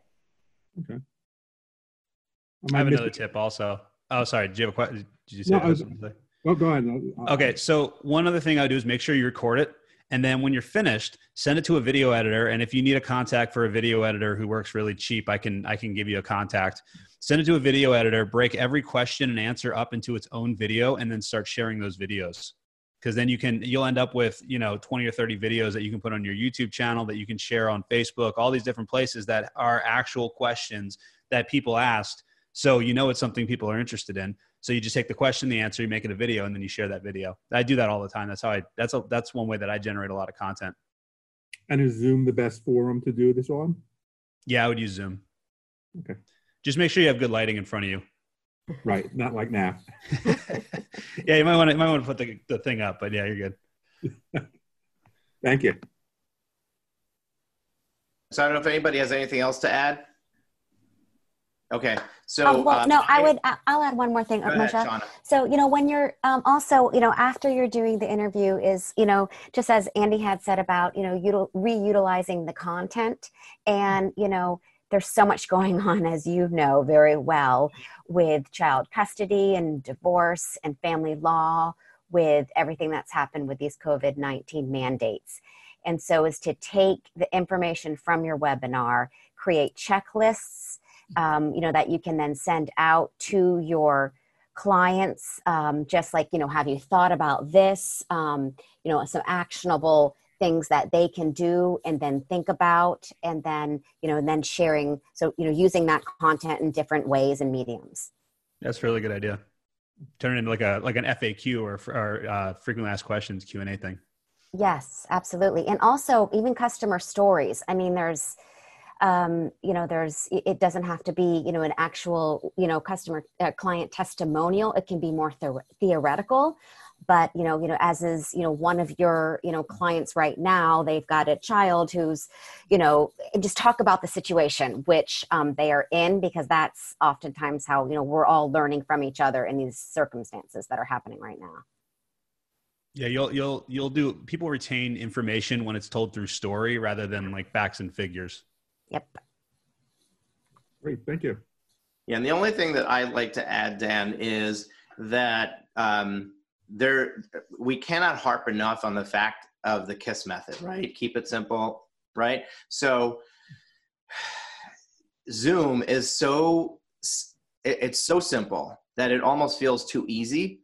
Okay. I have another tip also. Oh, sorry. Did you have a question? Did you say, No, I was- something? Oh, go ahead. I'll- Okay, so one other thing I do is make sure you record it, and then when you're finished, send it to a video editor. And if you need a contact for a video editor who works really cheap, I can I can give you a contact. Send it to a video editor. Break every question and answer up into its own video, and then start sharing those videos. Because then you can you'll end up with you know 20 or 30 videos that you can put on your YouTube channel that you can share on Facebook, all these different places that are actual questions that people asked. So you know it's something people are interested in. So you just take the question, the answer, you make it a video, and then you share that video. I do that all the time. That's how I. That's a, that's one way that I generate a lot of content. And is Zoom the best forum to do this on? Yeah, I would use Zoom. Okay. Just make sure you have good lighting in front of you. Right, not like now. yeah, you might want to might want to put the, the thing up, but yeah, you're good. Thank you. So I don't know if anybody has anything else to add. Okay, so oh, well, uh, no, I would. I- I'll add one more thing, Go ahead, So, you know, when you're um, also, you know, after you're doing the interview, is, you know, just as Andy had said about, you know, util- reutilizing the content. And, you know, there's so much going on, as you know very well, with child custody and divorce and family law, with everything that's happened with these COVID 19 mandates. And so, is to take the information from your webinar, create checklists, um, you know, that you can then send out to your clients um, just like you know have you thought about this um, you know some actionable things that they can do and then think about and then you know and then sharing so you know using that content in different ways and mediums That's a really good idea. Turn it into like a like an FAQ or, or uh, frequently asked questions Q and A thing. yes absolutely and also even customer stories i mean there's um, you know there's it doesn't have to be you know an actual you know customer uh, client testimonial it can be more the- theoretical but you know you know as is you know one of your you know clients right now they've got a child who's you know just talk about the situation which um, they are in because that's oftentimes how you know we're all learning from each other in these circumstances that are happening right now Yeah, you'll you'll you'll do. People retain information when it's told through story rather than like facts and figures. Yep Great, thank you. Yeah, and the only thing that I'd like to add, Dan, is that um, there we cannot harp enough on the fact of the KISS method, right? Keep it simple, right? So Zoom is so it's so simple that it almost feels too easy.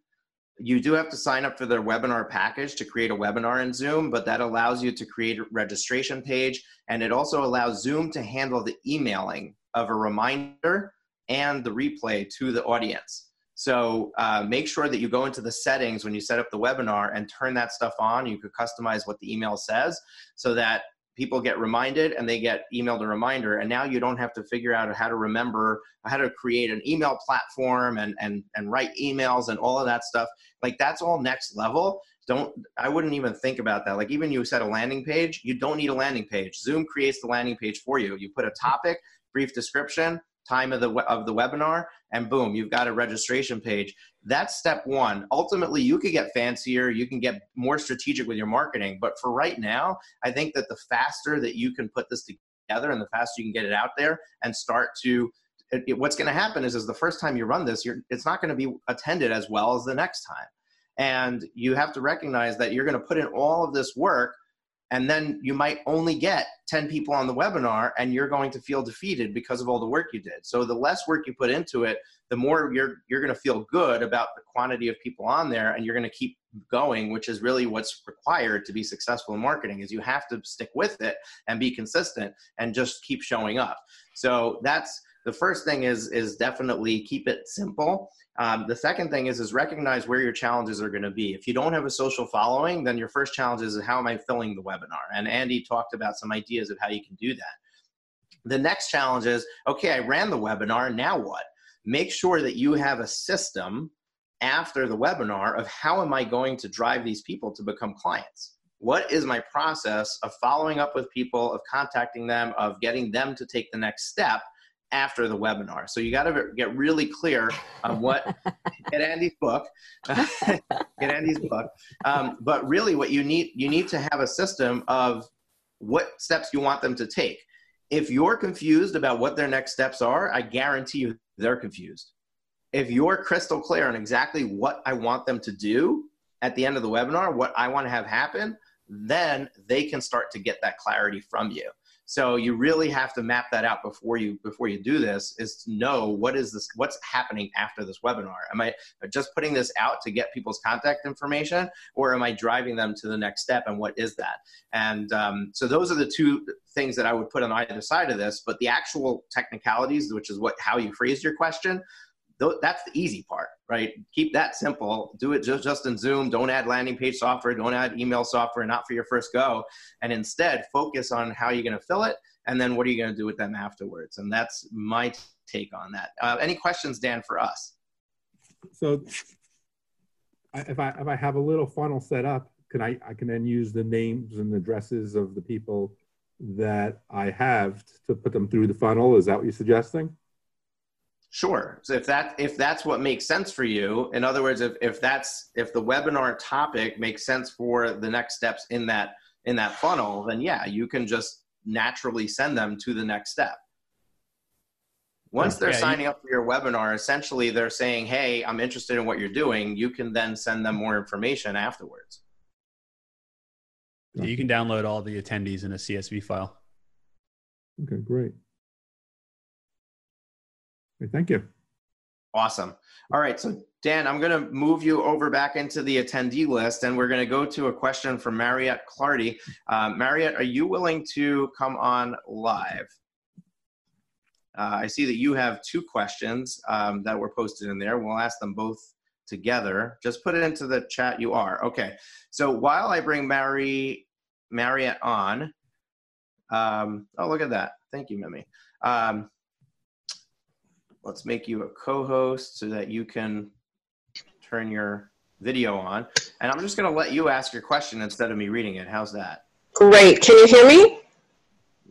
You do have to sign up for their webinar package to create a webinar in Zoom, but that allows you to create a registration page and it also allows Zoom to handle the emailing of a reminder and the replay to the audience. So uh, make sure that you go into the settings when you set up the webinar and turn that stuff on. You could customize what the email says so that people get reminded and they get emailed a reminder. And now you don't have to figure out how to remember how to create an email platform and and and write emails and all of that stuff. Like that's all next level. Don't I wouldn't even think about that. Like even you set a landing page, you don't need a landing page. Zoom creates the landing page for you. You put a topic, brief description, time of the of the webinar, and boom, you've got a registration page. That's step one. Ultimately, you could get fancier, you can get more strategic with your marketing. But for right now, I think that the faster that you can put this together and the faster you can get it out there and start to it, it- what's going to happen is, is the first time you run this, it's not going to be attended as well as the next time. And you have to recognize that you're going to put in all of this work and then you might only get 10 people on the webinar and you're going to feel defeated because of all the work you did. So the less work you put into it the more you're you're going to feel good about the quantity of people on there and you're going to keep going which is really what's required to be successful in marketing is you have to stick with it and be consistent and just keep showing up. So that's the first thing is is definitely keep it simple um, the second thing is is recognize where your challenges are going to be. If you don't have a social following then your first challenge is how am i filling the webinar? And andy talked about some ideas of how you can do that. The next challenge is okay i ran the webinar now what? Make sure that you have a system after the webinar of how am i going to drive these people to become clients? What is my process of following up with people of contacting them of getting them to take the next step after the webinar. So you got to get really clear on what get Andy's book, get Andy's book. Um, but really, what you need you need to have a system of what steps you want them to take. If you're confused about what their next steps are, I guarantee you they're confused. If you're crystal clear on exactly what I want them to do at the end of the webinar, what I want to have happen, then they can start to get that clarity from you. So you really have to map that out before you before you do this is to know what is this what's happening after this webinar. Am I just putting this out to get people's contact information or am I driving them to the next step and what is that? And um, so those are the two things that I would put on either side of this, but the actual technicalities, which is what how you phrased your question, that's the easy part, right? Keep that simple. Do it just, just in Zoom. Don't add landing page software. Don't add email software, not for your first go. And instead, focus on how you're going to fill it and then what are you going to do with them afterwards. And that's my take on that. Uh, any questions, Dan, for us? So if I, if I have a little funnel set up, can I, I can then use the names and addresses of the people that I have to put them through the funnel. Is that what you're suggesting? Sure. So if that if that's what makes sense for you, in other words, if, if that's if the webinar topic makes sense for the next steps in that in that funnel, then yeah, you can just naturally send them to the next step. Once they're yeah, signing you, up for your webinar, essentially they're saying, "Hey, I'm interested in what you're doing." You can then send them more information afterwards. You can download all the attendees in a CSV file. Okay, great. Thank you. Awesome. All right. So, Dan, I'm going to move you over back into the attendee list, and we're going to go to a question from Mariette Clardy. Um, Mariette, are you willing to come on live? Uh, I see that you have two questions um, that were posted in there. We'll ask them both together. Just put it into the chat. You are. Okay. So, while I bring Mary, Mariette on, um, oh, look at that. Thank you, Mimi. Um, let's make you a co-host so that you can turn your video on. And I'm just going to let you ask your question instead of me reading it. How's that? Great. Can you hear me?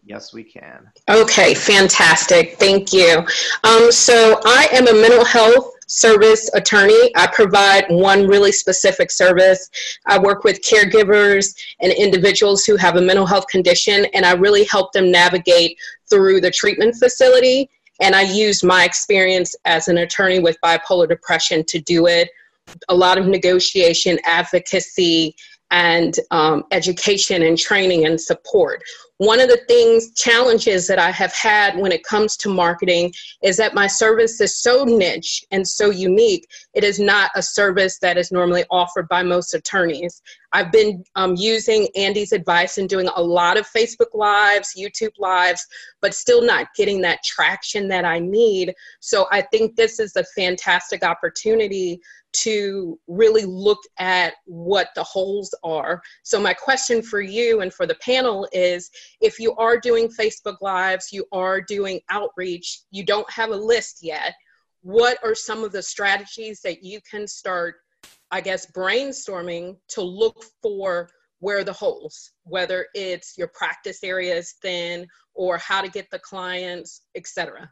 Yes, we can. Okay, fantastic. Thank you. Um, so I am a mental health service attorney. I provide one really specific service. I work with caregivers and individuals who have a mental health condition, and I really help them navigate through the treatment facility and I used my experience as an attorney with bipolar depression to do it. A lot of negotiation, advocacy, and um, education and training and support. One of the things, challenges that I have had when it comes to marketing is that my service is so niche and so unique. It is not a service that is normally offered by most attorneys. I've been um, using Andy's advice and doing a lot of Facebook Lives, YouTube Lives, but still not getting that traction that I need. So I think this is a fantastic opportunity to really look at what the holes are. So, my question for you and for the panel is if you are doing Facebook Lives, you are doing outreach, you don't have a list yet, what are some of the strategies that you can start, I guess, brainstorming to look for where the holes, whether it's your practice area is thin or how to get the clients, etc.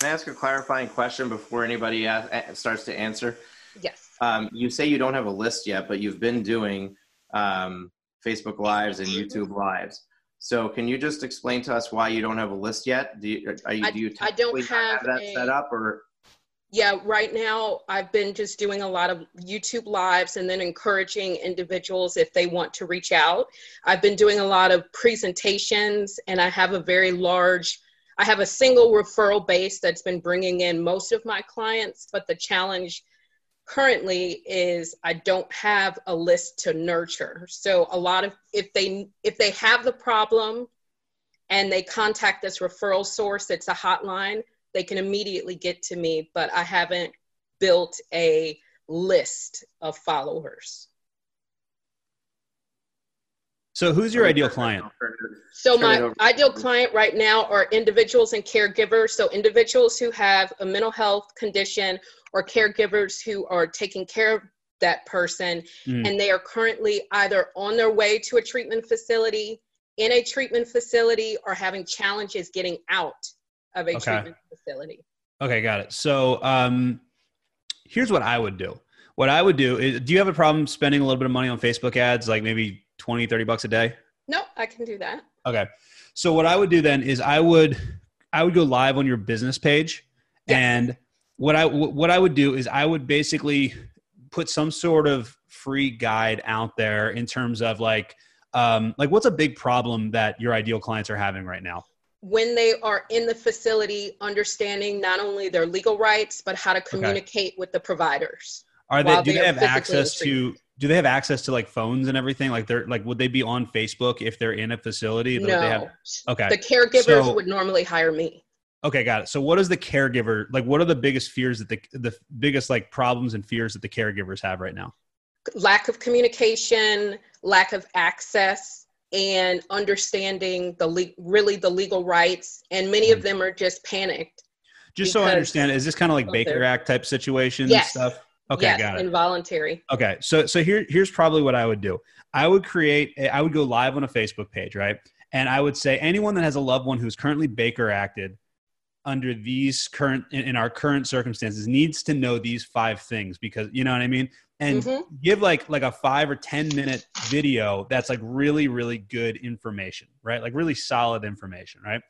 Can I ask a clarifying question before anybody starts to answer? Yes. Um, you say you don't have a list yet, but you've been doing um, Facebook Lives and YouTube Lives. So can you just explain to us why you don't have a list yet? Do you, are you, I, do you I don't have, have that a, set up or? Yeah, right now I've been just doing a lot of YouTube lives and then encouraging individuals if they want to reach out. I've been doing a lot of presentations and I have a very large, I have a single referral base that's been bringing in most of my clients, but the challenge currently is I don't have a list to nurture. So a lot of if they if they have the problem and they contact this referral source, it's a hotline they can immediately get to me, but I haven't built a list of followers. So, who's your ideal client? So, my ideal client right now are individuals and caregivers. So, individuals who have a mental health condition or caregivers who are taking care of that person mm. and they are currently either on their way to a treatment facility, in a treatment facility, or having challenges getting out of a okay. treatment facility. Okay, got it. So um, here's what I would do. What I would do is, do you have a problem spending a little bit of money on Facebook ads, like maybe 20, 30 bucks a day? No, I can do that. Okay. So what I would do then is I would, I would go live on your business page yes. and what I, what I would do is I would basically put some sort of free guide out there in terms of like, um, like what's a big problem that your ideal clients are having right now? When they are in the facility understanding not only their legal rights but how to communicate okay. with the providers are they do they, they have access to do they have access to like phones and everything? Like they're like would they be on facebook if they're in a facility no. Have, okay. The caregivers so, would normally hire me. Okay got it. So what is the caregiver like what are the biggest fears that the the biggest like problems and fears that the caregivers have right now? Lack of communication lack of access and understanding the le- really the legal rights and many of mm. them are just panicked just so i understand is this kind of like baker their... act type situation yes. stuff? Okay yes, got it. involuntary. Okay so so here here's probably what i would do. I would create a, I would go live on a facebook page right? And i would say anyone that has a loved one who's currently baker acted under these current in, in, our current circumstances needs to know these five things because you know what i mean and mm-hmm. give like like a five or ten minute video that's like really really good information right? Like really solid information right?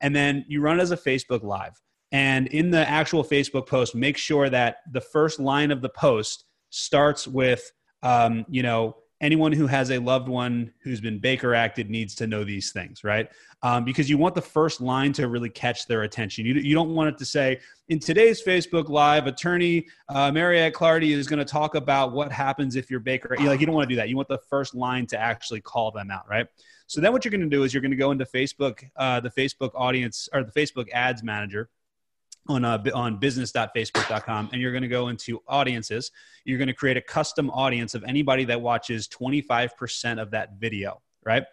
And then you run it as a facebook live. And in the actual facebook post make sure that the first line of the post starts with um, you know anyone who has a loved one who's been Baker acted needs to know these things, right? Um, because you want the first line to really catch their attention. You, you don't want it to say, in today's Facebook Live, attorney uh, Mariette Clardy is going to talk about what happens if you're Baker. You, like, you don't want to do that. You want the first line to actually call them out, right? So then what you're going to do is you're going to go into Facebook, uh, the Facebook audience or the Facebook ads manager on uh, on business.facebook.com and you're going to go into audiences. You're going to create a custom audience of anybody that watches 25% of that video right?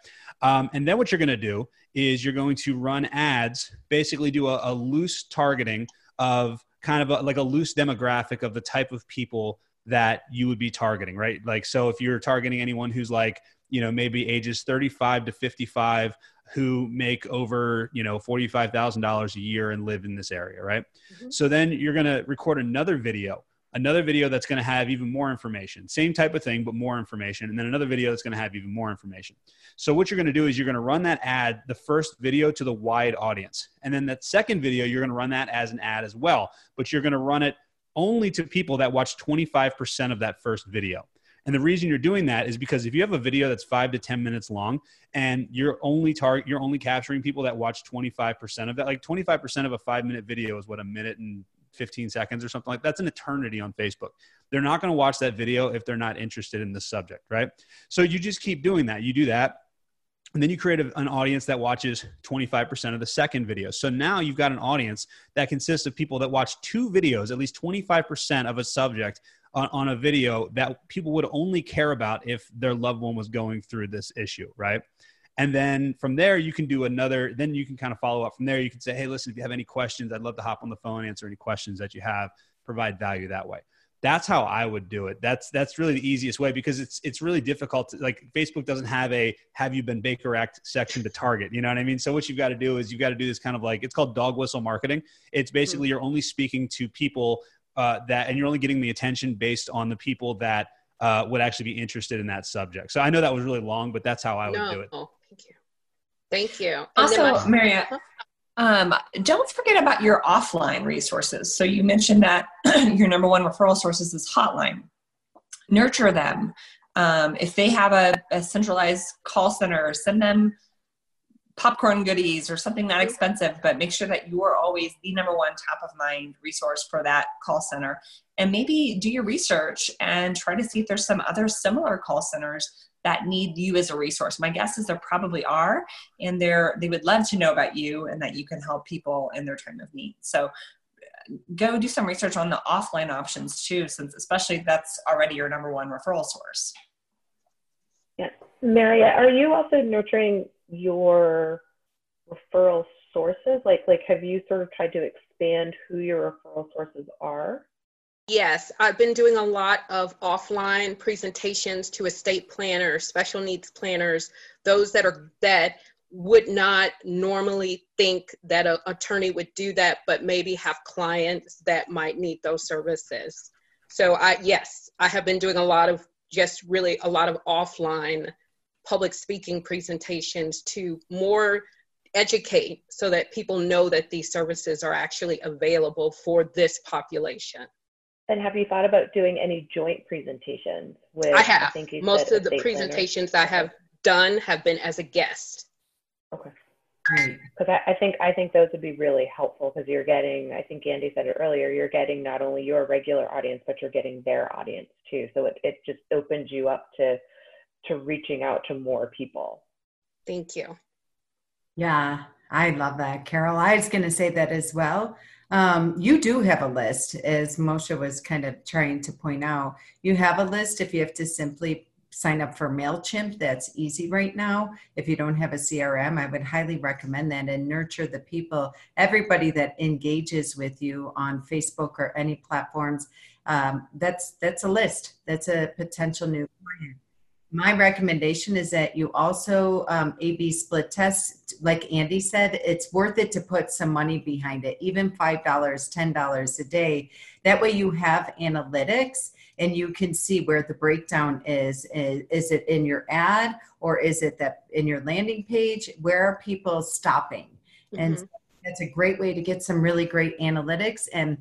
Um, and then what you're going to do is you're going to run ads basically do a, a loose targeting of kind of a, like a loose demographic of the type of people that you would be targeting right? Like so if you're targeting anyone who's like you know maybe ages 35 to 55 who make over you know $45000 a year and live in this area right? Mm-hmm. so then you're going to record another video another video that's going to have even more information same type of thing but more information and then another video that's going to have even more information. So what you're going to do is you're going to run that ad the first video to the wide audience and then that second video you're going to run that as an ad as well but you're going to run it only to people that watch 25% of that first video and the reason you're doing that is because if you have a video that's five to 10 minutes long and you're only target, you're only capturing people that watch 25% of that, like 25% of a five minute video is what a minute and 15 seconds or something like that's an eternity on Facebook. They're not going to watch that video if they're not interested in the subject, right? So you just keep doing that. You do that. And then you create an audience that watches 25% of the second video. So now you've got an audience that consists of people that watch two videos, at least 25% of a subject on, on a video that people would only care about if their loved one was going through this issue, right? And then from there, you can do another, then you can kind of follow up from there. You can say, hey, listen, if you have any questions, I'd love to hop on the phone, answer any questions that you have, provide value that way. That's how I would do it. That's that's really the easiest way because it's it's really difficult. To, like Facebook doesn't have a "Have you been Baker Act" section to target. You know what I mean? So what you've got to do is you've got to do this kind of like it's called dog whistle marketing. It's basically mm-hmm. you're only speaking to people uh, that, and you're only getting the attention based on the people that uh, would actually be interested in that subject. So I know that was really long, but that's how I would no. do it. Oh, thank you. Thank you. And also, my- Mariette, Um, don't forget about your offline resources. So you mentioned that your number one referral source is hotline. Nurture them. Um, if they have a, a centralized call center, send them popcorn goodies or something not expensive, but make sure that you're always the number one top of mind resource for that call center. And maybe do your research and try to see if there's some other similar call centers that need you as a resource. My guess is there probably are, and they're they would love to know about you and that you can help people in their time of need. So uh, go do some research on the offline options too, since especially that's already your number one referral source. Yeah. Maria, are you also nurturing your referral sources? Like, like have you sort of tried to expand who your referral sources are? Yes, I've been doing a lot of offline presentations to estate planners, special needs planners, those that are that would not normally think that an attorney would do that, but maybe have clients that might need those services. So I yes, I have been doing a lot of just really a lot of offline public speaking presentations to more educate so that people know that these services are actually available for this population. And have you thought about doing any joint presentations with? I have. I Most of the presentations I have done have been as a guest. Okay. Because I, I, think I think those would be really helpful because you're getting. I think Andy said it earlier. You're getting not only your regular audience, but you're getting their audience too. So it, it just opens you up to to reaching out to more people. Thank you. Yeah, I love that, Carol. I was going to say that as well. Um, you do have a list, as Moshe was kind of trying to point out. You have a list if you have to simply sign up for MailChimp. That's easy right now. If you don't have a CRM, I would highly recommend that and nurture the people, everybody that engages with you on Facebook or any platforms. Um, that's that's a list. That's a potential new client my recommendation is that you also um, A/B split test. Like Andy said, it's worth it to put some money behind it, even five dollars, ten dollars a day. That way, you have analytics and you can see where the breakdown is. Is, is it in your ad or is it that in your landing page? Where are people stopping? Mm-hmm. And that's a great way to get some really great analytics and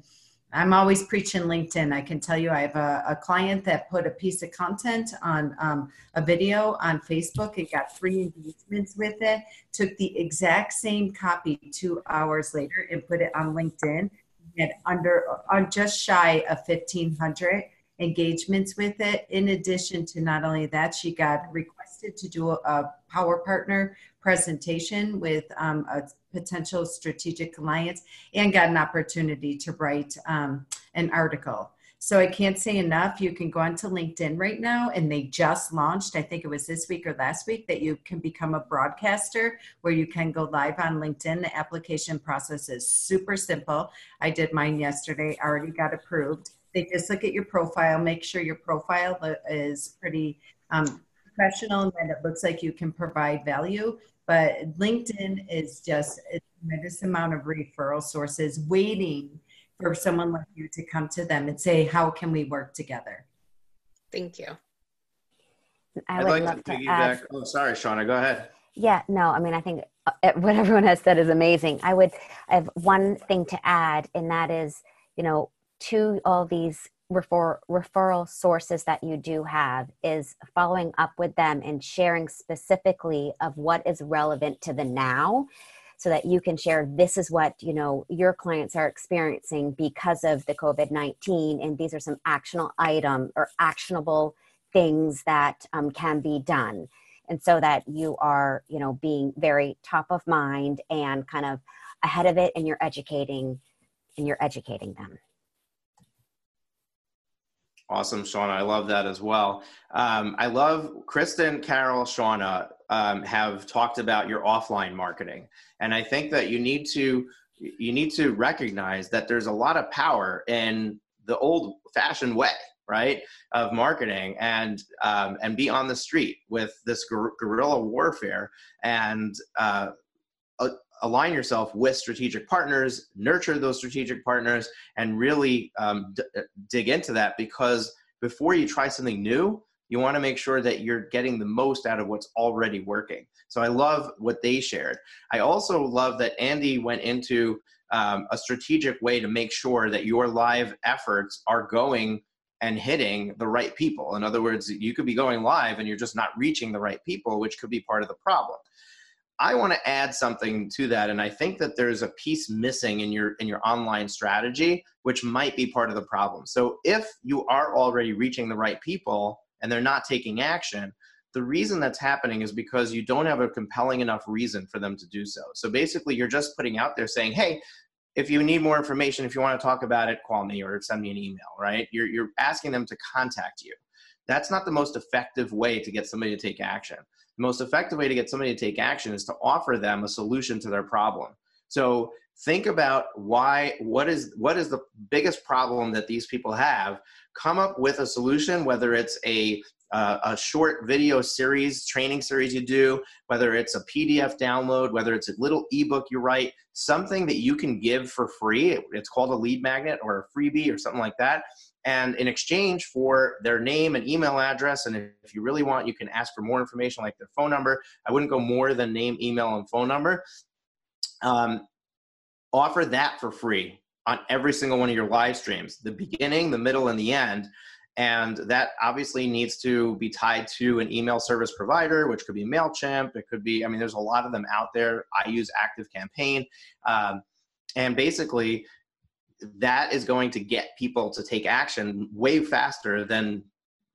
I'm always preaching LinkedIn. I can tell you, I have a, a client that put a piece of content on um, a video on Facebook and got three engagements with it. Took the exact same copy two hours later and put it on LinkedIn. Had under on just shy of 1,500 engagements with it. In addition to not only that, she got requested to do a, a power partner presentation with um, a potential strategic alliance and got an opportunity to write um, an article. So I can't say enough. You can go onto LinkedIn right now, and they just launched, I think it was this week or last week, that you can become a broadcaster where you can go live on LinkedIn. The application process is super simple. I did mine yesterday, already got approved. They just look at your profile, make sure your profile is pretty um, professional and that it looks like you can provide value. But LinkedIn is just a tremendous amount of referral sources waiting for someone like you to come to them and say, How can we work together? Thank you. I would like to piggyback. To oh, sorry, Shauna, go ahead. Yeah, no, I mean, I think uh, what everyone has said is amazing. I would, I have one thing to add, and that is, you know, to all these refer, referral sources that you do have is following up with them and sharing specifically of what is relevant to the now so that you can share this is what you know your clients are experiencing because of the covid-19 and these are some actionable item or actionable things that um, can be done. And so that you are you know being very top of mind and kind of ahead of it and you're educating and you're educating them Awesome, Shauna. I love that as well. Um, I love Kristen, Carol, Shauna um, have talked about your offline marketing, and I think that you need to you need to recognize that there's a lot of power in the old-fashioned way, right, of marketing, and um, and be on the street with this guerrilla warfare and uh, align yourself with strategic partners, nurture those strategic partners, and really um, d- uh, dig into that because before you try something new, You want to make sure that you're getting the most out of what's already working. So I love what they shared. I also love that Andy went into um, a strategic way to make sure that your live efforts are going and hitting the right people. In other words, you could be going live and you're just not reaching the right people, which could be part of the problem. I want to add something to that, and I think that there's a piece missing in your in your online strategy, which might be part of the problem. So if you are already reaching the right people and they're not taking action, the reason that's happening is because you don't have a compelling enough reason for them to do so. So basically, you're just putting out there saying, "Hey, if you need more information, if you want to talk about it, call me or send me an email." Right? You're you're asking them to contact you. That's not the most effective way to get somebody to take action. The most effective way to get somebody to take action is to offer them a solution to their problem. So think about why what is what is the biggest problem that these people have? Come up with a solution whether it's a uh, a short video series training series you do whether it's a pdf download whether it's a little ebook you write something that you can give for free. It's called a lead magnet or a freebie or something like that and in exchange for their name and email address and if you really want you can ask for more information like their phone number. I wouldn't go more than name email and phone number. Um, offer that for free on every single one of your live streams the beginning the middle and the end. And that obviously needs to be tied to an email service provider which could be mailchimp. It could be i mean there's a lot of them out there. I use active campaign. Um, and basically that is going to get people to take action way faster than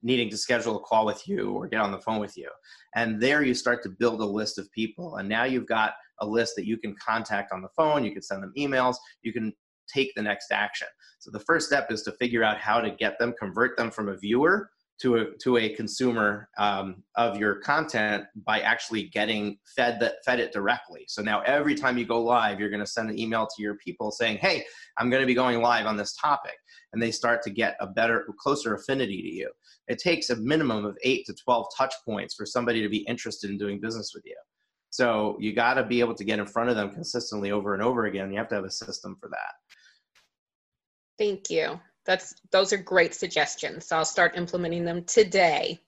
needing to schedule a call with you or get on the phone with you. And there you start to build a list of people. And now you've got a list that you can contact on the phone, you can send them emails, you can take the next action. So the first step is to figure out how to get them, convert them from a viewer to a to a consumer um, of your content by actually getting fed that fed it directly. So now every time you go live, you're going to send an email to your people saying, "Hey, I'm going to be going live on this topic," and they start to get a better, closer affinity to you. It takes a minimum of eight to twelve touch points for somebody to be interested in doing business with you. So you got to be able to get in front of them consistently over and over again. You have to have a system for that. Thank you that's those are great suggestions. So I'll start implementing them today.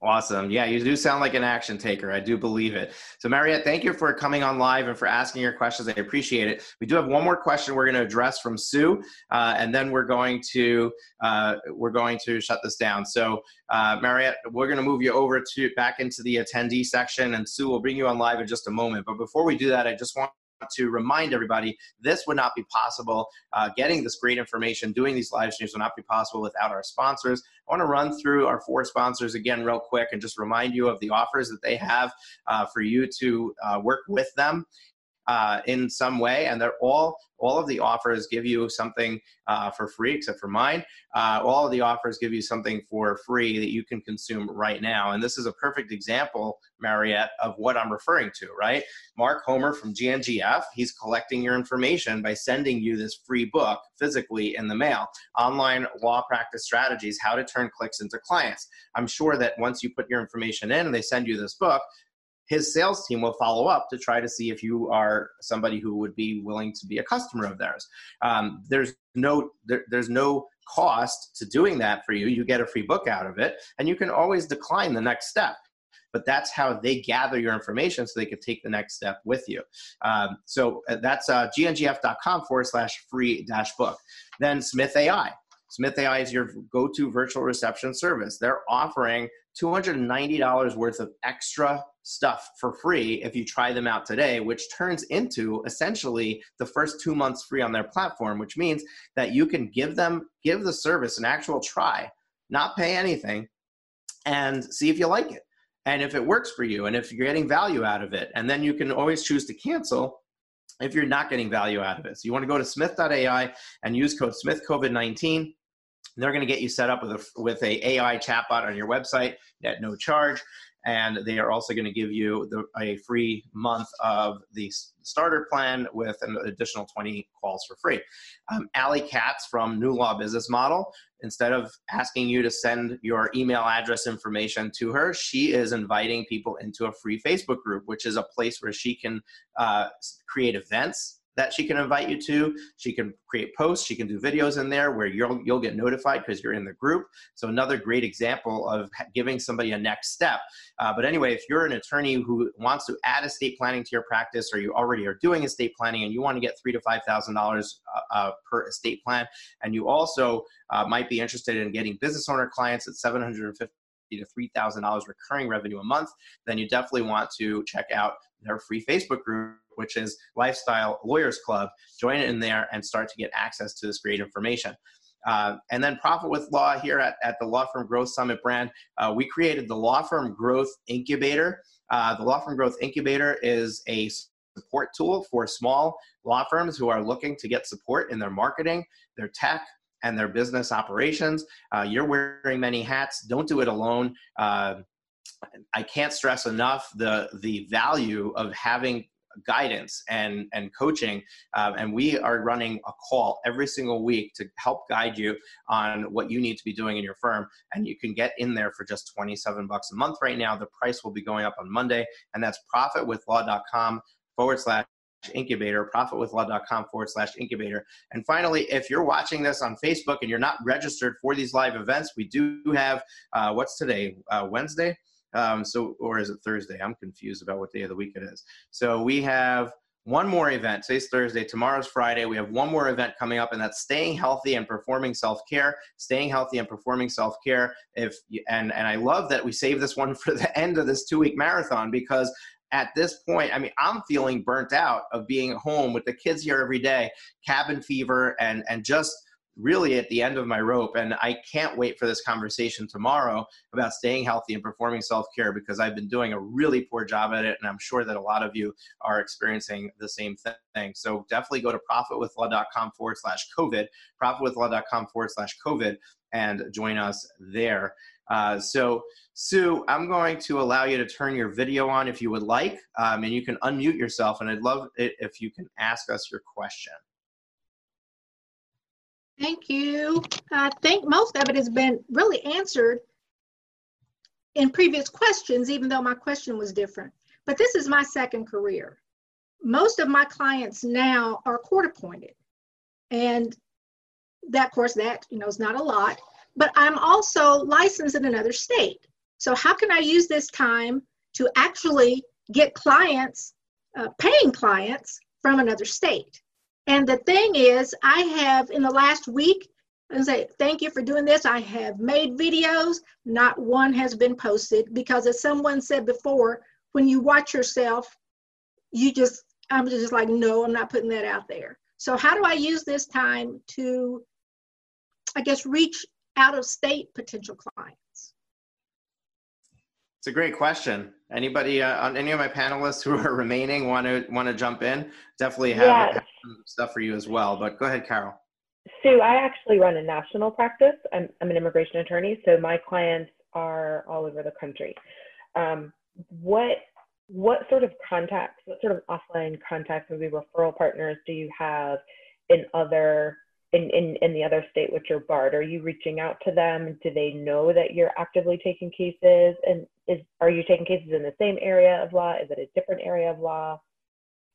Awesome. Yeah, you do sound like an action taker. I do believe it. So, Mariette, thank you for coming on live and for asking your questions. I appreciate it. We do have one more question we're going to address from Sue, uh, and then we're going to uh, we're going to shut this down. So, uh, Mariette, we're going to move you over to back into the attendee section, and Sue will bring you on live in just a moment. But before we do that, I just want to remind everybody this would not be possible. Uh, getting this great information, doing these live streams would not be possible without our sponsors. I want to run through our four sponsors again, real quick, and just remind you of the offers that they have uh, for you to uh, work with them uh, in some way, and they're all all of the offers give you something uh, for free, except for mine. Uh, all of the offers give you something for free that you can consume right now, and this is a perfect example, Mariette, of what I'm referring to. Right, Mark Homer from GNGF, he's collecting your information by sending you this free book physically in the mail. Online law practice strategies: how to turn clicks into clients. I'm sure that once you put your information in and they send you this book, his sales team will follow up to try to see if you are somebody who would be willing to be a customer of theirs. Um, there's no there, there's no cost to doing that for you. You get a free book out of it, and you can always decline the next step. But that's how they gather your information so they can take the next step with you. Um, so uh, that's uh, gnGF.com forward slash free dash book. Then Smith AI. Smith AI is your go to virtual reception service. They're offering $290 worth of extra stuff for free if you try them out today, which turns into essentially the first two months free on their platform, which means that you can give them, give the service an actual try, not pay anything, and see if you like it. And if it works for you, and if you're getting value out of it, and then you can always choose to cancel if you're not getting value out of it. So you want to go to smith.ai and use code SmithCovid19 they're going to get you set up with a with a AI chatbot on your website at no charge, and they are also going to give you the, a free month of the starter plan with an additional 20 calls for free. Um, Ali Katz from New Law Business Model, instead of asking you to send your email address information to her, she is inviting people into a free Facebook group, which is a place where she can uh, create events that she can invite you to. She can create posts. She can do videos in there where you'll you'll get notified because you're in the group. So another great example of giving somebody a next step. Uh, but anyway, if you're an attorney who wants to add estate planning to your practice, or you already are doing estate planning and you want to get three to five thousand uh, dollars uh, per estate plan, and you also uh, might be interested in getting business owner clients at seven hundred and fifty to $3,000 recurring revenue a month, then you definitely want to check out their free Facebook group which is Lifestyle Lawyers Club. Join in there and start to get access to this great information. Uh, and then Profit with Law here at, at the Law Firm Growth Summit brand, uh, we created the Law Firm Growth Incubator. Uh, the Law Firm Growth Incubator is a support tool for small law firms who are looking to get support in their marketing, their tech, and their business operations. Uh, you're wearing many hats. Don't do it alone. Uh, I can't stress enough the the value of having guidance and and coaching um, and we are running a call every single week to help guide you on what you need to be doing in your firm. And you can get in there for just 27 bucks a month right now. The price will be going up on monday and that's profitwithlaw.com forward slash incubator profitwithlaw.com forward slash incubator. And finally if you're watching this on facebook and you're not registered for these live events we do have uh, what's today? Uh, wednesday um, so, or is it Thursday? I'm confused about what day of the week it is. So we have one more event. Today's Thursday. Tomorrow's Friday. We have one more event coming up, and that's staying healthy and performing self care. Staying healthy and performing self care. If and and I love that we save this one for the end of this two week marathon because at this point, I mean, I'm feeling burnt out of being at home with the kids here every day, cabin fever, and and just really at the end of my rope. And I can't wait for this conversation tomorrow about staying healthy and performing self care because I've been doing a really poor job at it. And I'm sure that a lot of you are experiencing the same thing. So definitely go to profitwithlaw.com forward slash COVID, profitwithlaw.com forward slash COVID, and join us there. Uh, so, Sue, I'm going to allow you to turn your video on if you would like, um, and you can unmute yourself. And I'd love it if you can ask us your question. Thank you. I think most of it has been really answered in previous questions, even though my question was different. But this is my second career. Most of my clients now are court appointed. And that, of course, that, you know, is not a lot. But I'm also licensed in another state. So how can I use this time to actually get clients, uh, paying clients from another state? And the thing is, I have in the last week, and say, thank you for doing this. I have made videos, not one has been posted because as someone said before, when you watch yourself, you just, I'm just like, no, I'm not putting that out there. So how do I use this time to, I guess, reach out of state potential clients? It's a great question. Anybody uh, on any of my panelists who are remaining want to want to jump in? Definitely have, yeah. have stuff for you as well. But go ahead, Carol. Sue, I actually run a national practice. I'm, I'm an immigration attorney, so my clients are all over the country. Um, what what sort of contacts, what sort of offline contacts, maybe referral partners, do you have in other in, in, in the other state which you're barred? Are you reaching out to them? Do they know that you're actively taking cases? And is are you taking cases in the same area of law? Is it a different area of law?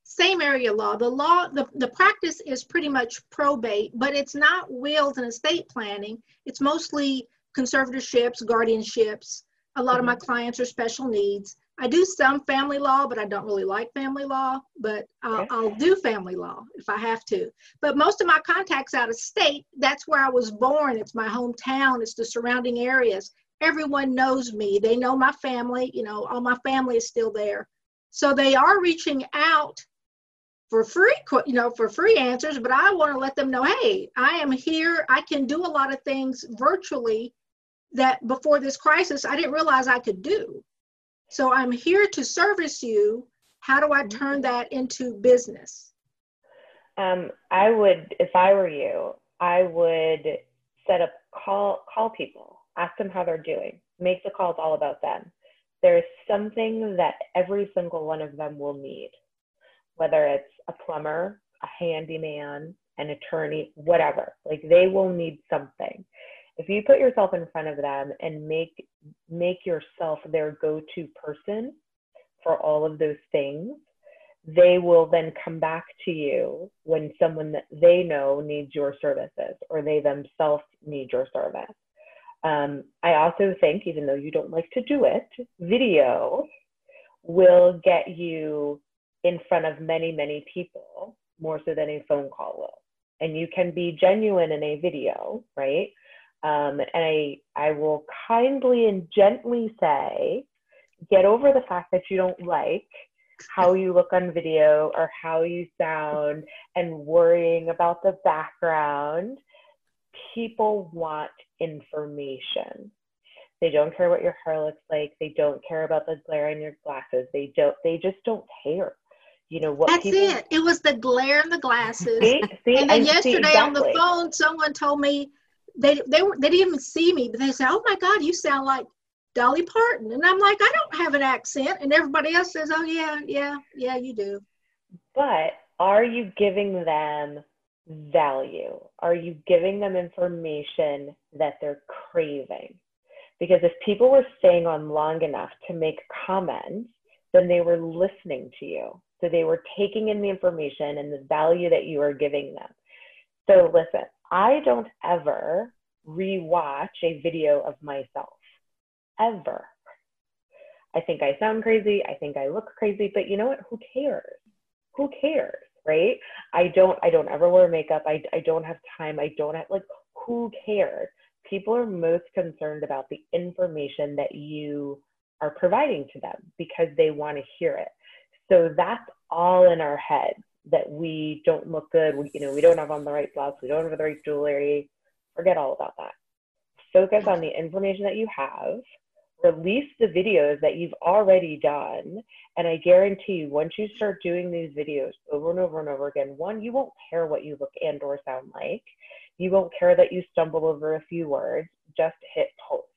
Same area law. The law, the, the practice is pretty much probate, but it's not wills and estate planning. It's mostly conservatorships, guardianships. A lot mm-hmm. of my mm-hmm. clients are special needs. I do some family law, but I don't really like family law, but I'll, I'll, do family law if I have to. But most of my contacts out of state, that's where I was born. It's my hometown, it's the surrounding areas. Everyone knows me. They know my family, you know, all my family is still there. So they are reaching out for free, you know, for free answers, but I want to let them know, hey, I am here. I can do a lot of things virtually that before this crisis I didn't realize I could do. So I'm here to service you. How do I turn that into business? Um, I would, if I were you, I would set up call call people, ask them how they're doing, make the calls all about them. There's something that every single one of them will need, whether it's a plumber, a handyman, an attorney, whatever. Like they will need something if you put yourself in front of them and make make yourself their go-to person for all of those things they will then come back to you when someone that they know needs your services or they themselves need your service. Um, I also think, even though you don't like to do it, video will get you in front of many, many people more so than a phone call will. And you can be genuine in a video, right? Um, and I, I will kindly and gently say, get over the fact that you don't like how you look on video or how you sound and worrying about the background. People want information. They don't care what your hair looks like. They don't care about the glare in your glasses. They don't. They just don't care. You know what? That's people, it. It was the glare in the glasses. See, see, and then I yesterday exactly. on the phone, someone told me they they were they didn't even see me, but they said, "Oh my God, you sound like Dolly Parton," and I'm like, "I don't have an accent," and everybody else says, "Oh yeah, yeah, yeah, you do." But are you giving them value? Are you giving them information that they're craving? Because if people were staying on long enough to make comments, then they were listening to you. So they were taking in the information and the value that you are giving them. So listen, I don't ever rewatch a video of myself, ever. I think I sound crazy. I think I look crazy, but you know what? Who cares? Who cares? Right? I don't, I don't ever wear makeup. I, I don't have time. I don't have, like, who cares? People are most concerned about the information that you are providing to them because they want to hear it. So that's all in our head that we don't look good. We, you know, we don't have on the right blouse. We don't have the right jewelry. Forget all about that. Focus on the information that you have. Release the videos that you've already done. And I guarantee you, once you start doing these videos over and over and over again, one, you won't care what you look and or sound like. You won't care that you stumble over a few words. Just hit post.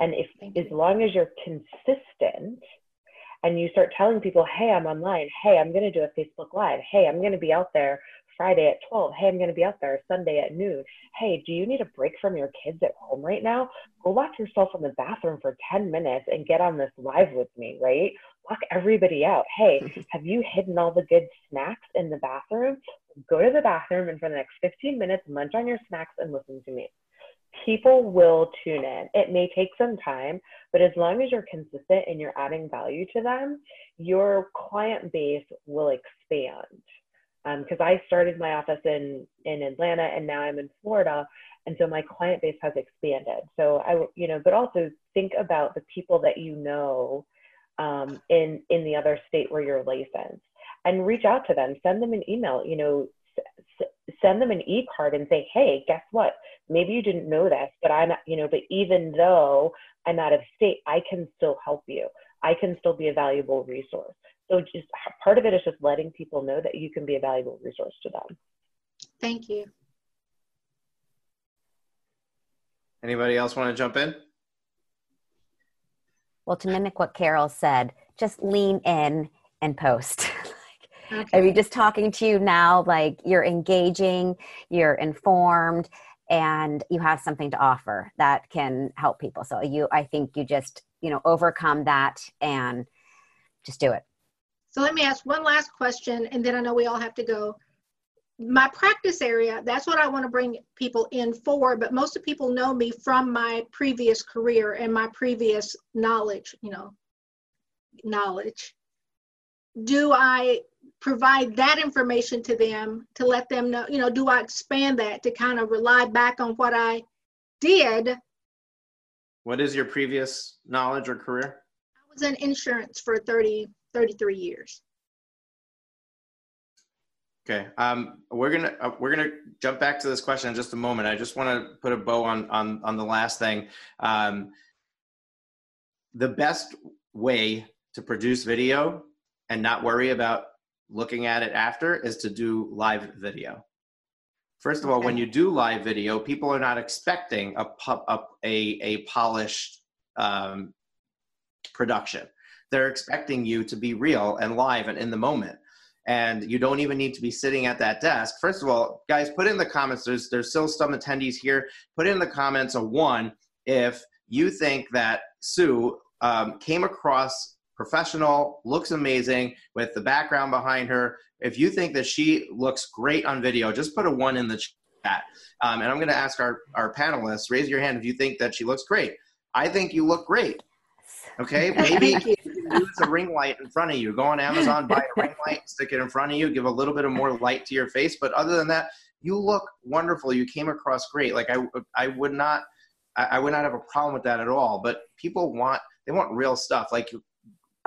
And if as long as you're consistent and you start telling people, hey, I'm online. Hey, I'm going to do a Facebook Live. Hey, I'm going to be out there Friday at 12. Hey, I'm going to be out there Sunday at noon. Hey, do you need a break from your kids at home right now? Go lock yourself in the bathroom for 10 minutes and get on this live with me, right? Lock everybody out. Hey, have you hidden all the good snacks in the bathroom? Go to the bathroom and for the next 15 minutes, munch on your snacks and listen to me people will tune in. It may take some time, but as long as you're consistent and you're adding value to them, your client base will expand. Because um, I started my office in in Atlanta and now I'm in Florida, and so my client base has expanded. So I, you know, but also think about the people that you know um, in in the other state where you're licensed, and reach out to them. Send them an email. You know, send them an e-card and say, hey, guess what? Maybe you didn't know this, but I'm, you know, but even though I'm out of state, I can still help you. I can still be a valuable resource. So just part of it is just letting people know that you can be a valuable resource to them. Thank you. Anybody else want to jump in? Well, to mimic what Carol said, just lean in and post. Okay. I mean, just talking to you now, like you're engaging, you're informed, and you have something to offer that can help people. So you, I think you just, you know, overcome that and just do it. So let me ask one last question, and then I know we all have to go. My practice area, that's what I want to bring people in for, but most of people know me from my previous career and my previous knowledge, you know, knowledge. Do I provide that information to them to let them know, you know, do I expand that to kind of rely back on what I did? What is your previous knowledge or career? I was in insurance for 30, 33 years. Okay, um, we're gonna uh, we're gonna jump back to this question in just a moment. I just want to put a bow on on on the last thing. Um, the best way to produce video and not worry about looking at it after is to do live video. First of all, when you do live video, people are not expecting a a a, a polished um, production. They're expecting you to be real and live and in the moment. And you don't even need to be sitting at that desk. First of all, guys, put in the comments. There's there's still some attendees here. Put in the comments a one if you think that Sue um, came across professional, looks amazing with the background behind her. If you think that she looks great on video, just put a one in the chat. Um, and I'm going to ask our, our panelists raise your hand if you think that she looks great. I think you look great. Okay, maybe use a ring light in front of you. Go on Amazon, buy a ring light, stick it in front of you, give a little bit of more light to your face. But other than that, you look wonderful. You came across great. Like I, I would not, I would not have a problem with that at all. But people want, they want real stuff. Like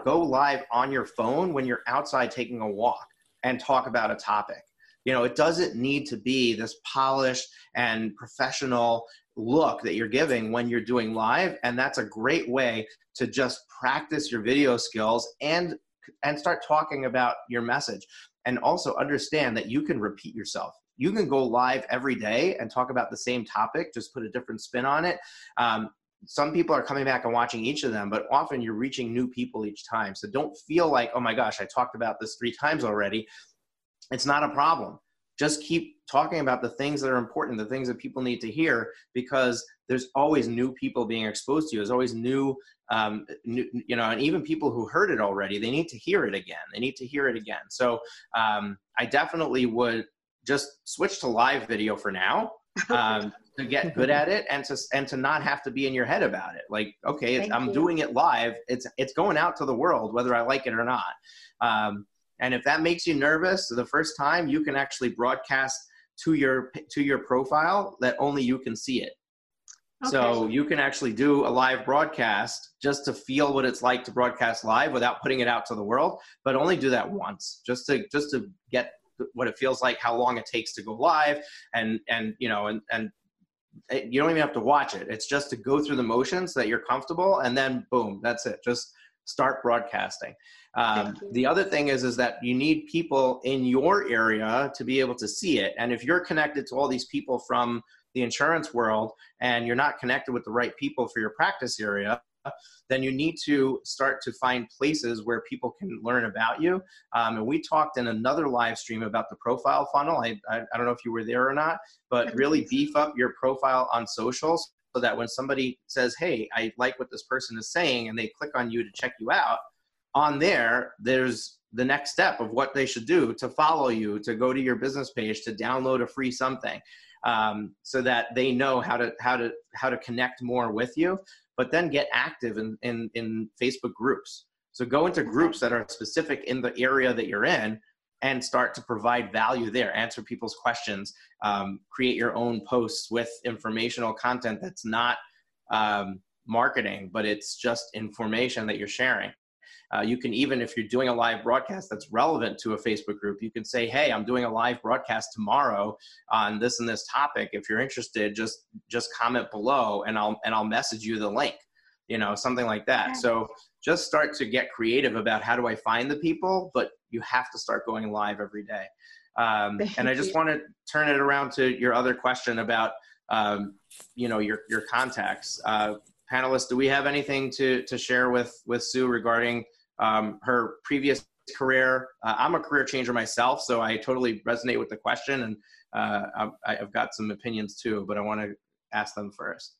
go live on your phone when you're outside taking a walk and talk about a topic. You know, it doesn't need to be this polished and professional look that you're giving when you're doing live and that's a great way to just practice your video skills and and start talking about your message. And also understand that you can repeat yourself. You can go live every day and talk about the same topic just put a different spin on it. Um, some people are coming back and watching each of them but often you're reaching new people each time. So don't feel like oh my gosh i talked about this three times already. It's not a problem just keep talking about the things that are important, the things that people need to hear, because there's always new people being exposed to you. There's always new, um, new, you know, and even people who heard it already, they need to hear it again. They need to hear it again. So um, I definitely would just switch to live video for now. Um, to get good at it and to and to not have to be in your head about it like okay i'm you. doing it live it's it's going out to the world whether i like it or not um, and if that makes you nervous the first time, you can actually broadcast to your to your profile that only you can see it. Okay. So you can actually do a live broadcast just to feel what it's like to broadcast live without putting it out to the world, but only do that once just to just to get what it feels like, how long it takes to go live, and and you know and and you don't even have to watch it. It's just to go through the motions that you're comfortable, and then boom, that's it. Just start broadcasting. Um, the other thing is, is that you need people in your area to be able to see it. And if you're connected to all these people from the insurance world and you're not connected with the right people for your practice area, then you need to start to find places where people can learn about you. Um, and we talked in another live stream about the profile funnel. I, I, I don't know if you were there or not, but really beef up your profile on socials so that when somebody says, Hey, I like what this person is saying, and they click on you to check you out, on there, there's the next step of what they should do to follow you, to go to your business page, to download a free something, um, so that they know how to how to how to connect more with you. But then get active in in, in Facebook groups. So go into groups that are specific in the area that you're in, and start to provide value there. Answer people's questions. Um, create your own posts with informational content that's not um, marketing, but it's just information that you're sharing. Uh, you can even, if you're doing a live broadcast that's relevant to a Facebook group, you can say, "Hey, I'm doing a live broadcast tomorrow on this and this topic. If you're interested, just just comment below, and I'll and I'll message you the link." You know, something like that. So just start to get creative about how do I find the people, but you have to start going live every day. Um, and I just want to turn it around to your other question about, um, you know, your your contacts. Uh, panelists, do we have anything to to share with with Sue regarding um, her previous career. Uh, I'm a career changer myself, so I totally resonate with the question, and uh, I've got some opinions too, but I want to ask them first.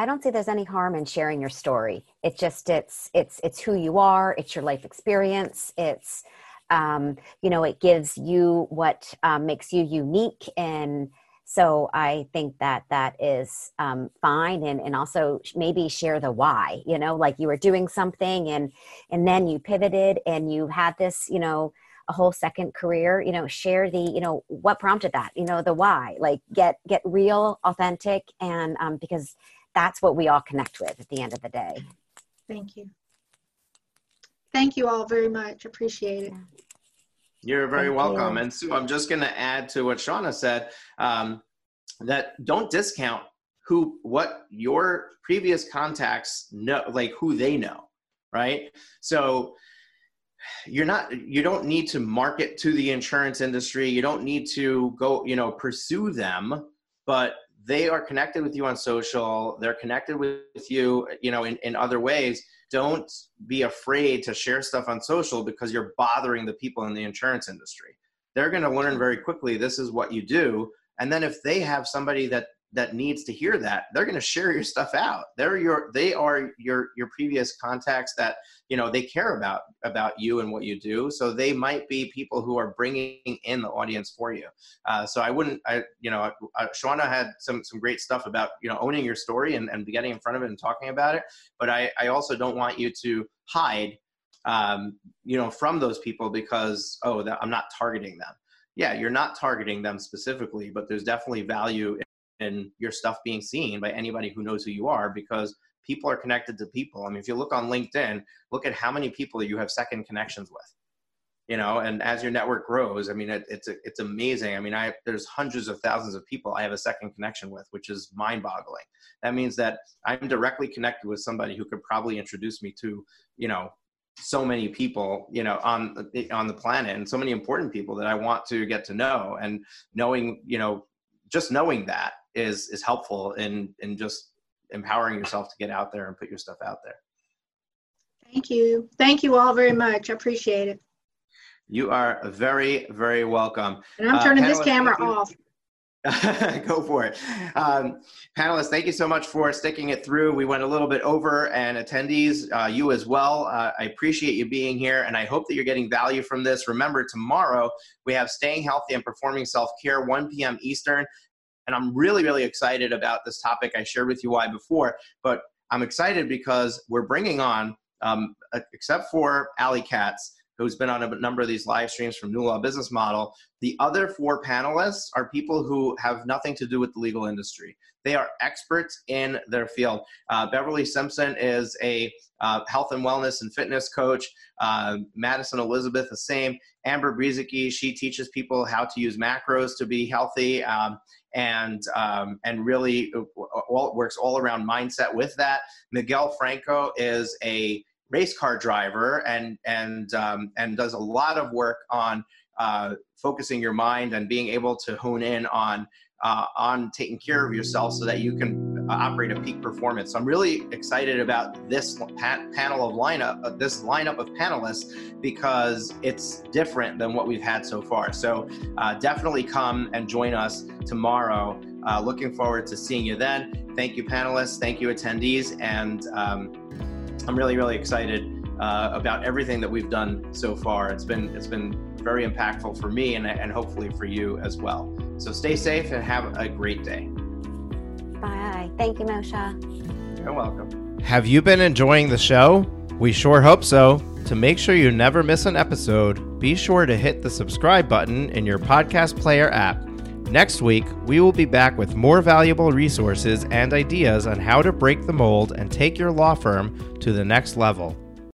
I don't see there's any harm in sharing your story. It's just it's it's it's who you are. It's your life experience. It's um, you know it gives you what um, makes you unique and so i think that that is um, fine and, and also maybe share the why you know like you were doing something and and then you pivoted and you had this you know a whole second career you know share the you know what prompted that you know the why like get get real authentic and um, because that's what we all connect with at the end of the day thank you thank you all very much appreciate it. You're very Thank welcome. You. And Sue, I'm just going to add to what Shauna said um, that don't discount who, what your previous contacts know, like who they know, right? So you're not, you don't need to market to the insurance industry. You don't need to go, you know, pursue them, but they are connected with you on social. They're connected with you, you know, in, in other ways don't be afraid to share stuff on social because you're bothering the people in the insurance industry. They're going to learn very quickly this is what you do. And then if they have somebody that that needs to hear that they're going to share your stuff out. They're your they are your your previous contacts that you know they care about about you and what you do. So they might be people who are bringing in the audience for you. Uh, so i wouldn't i you know uh, shauna had some some great stuff about you know owning your story and, and getting in front of it and talking about it. But i i also don't want you to hide um, you know from those people because oh that, i'm not targeting them. Yeah you're not targeting them specifically but there's definitely value in your stuff being seen by anybody who knows who you are because people are connected to people. I mean, if you look on LinkedIn, look at how many people you have second connections with. You know, and as your network grows, I mean, it, it's it's amazing. I mean, I there's hundreds of thousands of people I have a second connection with, which is mind-boggling. That means that I'm directly connected with somebody who could probably introduce me to, you know, so many people you know on on the planet and so many important people that i want to get to know and knowing you know just knowing that is is helpful in in just empowering yourself to get out there and put your stuff out there. Thank you. Thank you all very much. I appreciate it. You are very, very welcome. And I'm turning uh, this camera off. Go for it. Um, panelists, thank you so much for sticking it through. We went a little bit over, and attendees, uh, you as well. Uh, I appreciate you being here, and I hope that you're getting value from this. Remember, tomorrow we have Staying Healthy and Performing Self Care, 1 p.m. Eastern. And I'm really, really excited about this topic. I shared with you why before, but I'm excited because we're bringing on, um, except for Ali Katz, who's been on a number of these live streams from New Law Business Model. The other four panelists are people who have nothing to do with the legal industry. They are experts in their field. Uh, Beverly Simpson is a uh, health and wellness and fitness coach. Uh, Madison Elizabeth, the same. Amber Brueseke, she teaches people how to use macros to be healthy. Um, and um, and really uh, all, works all around mindset with that. Miguel Franco is a race car driver and and um, and does a lot of work on uh, focusing your mind and being able to hone in on uh, on taking care of yourself so that you can operate a peak performance. So I'm really excited about this pa- panel of lineup, uh, this lineup of panelists, because it's different than what we've had so far. So uh, definitely come and join us tomorrow. Uh, looking forward to seeing you then. Thank you, panelists. Thank you, attendees. And um, I'm really, really excited uh, about everything that we've done so far. It's been it's been very impactful for me and, and hopefully for you as well. So stay safe and have a great day. Bye. Thank you, Moshe. You're welcome. Have you been enjoying the show? We sure hope so. To make sure you never miss an episode, be sure to hit the subscribe button in your podcast player app Next week, we will be back with more valuable resources and ideas on how to break the mold and take your law firm to the next level.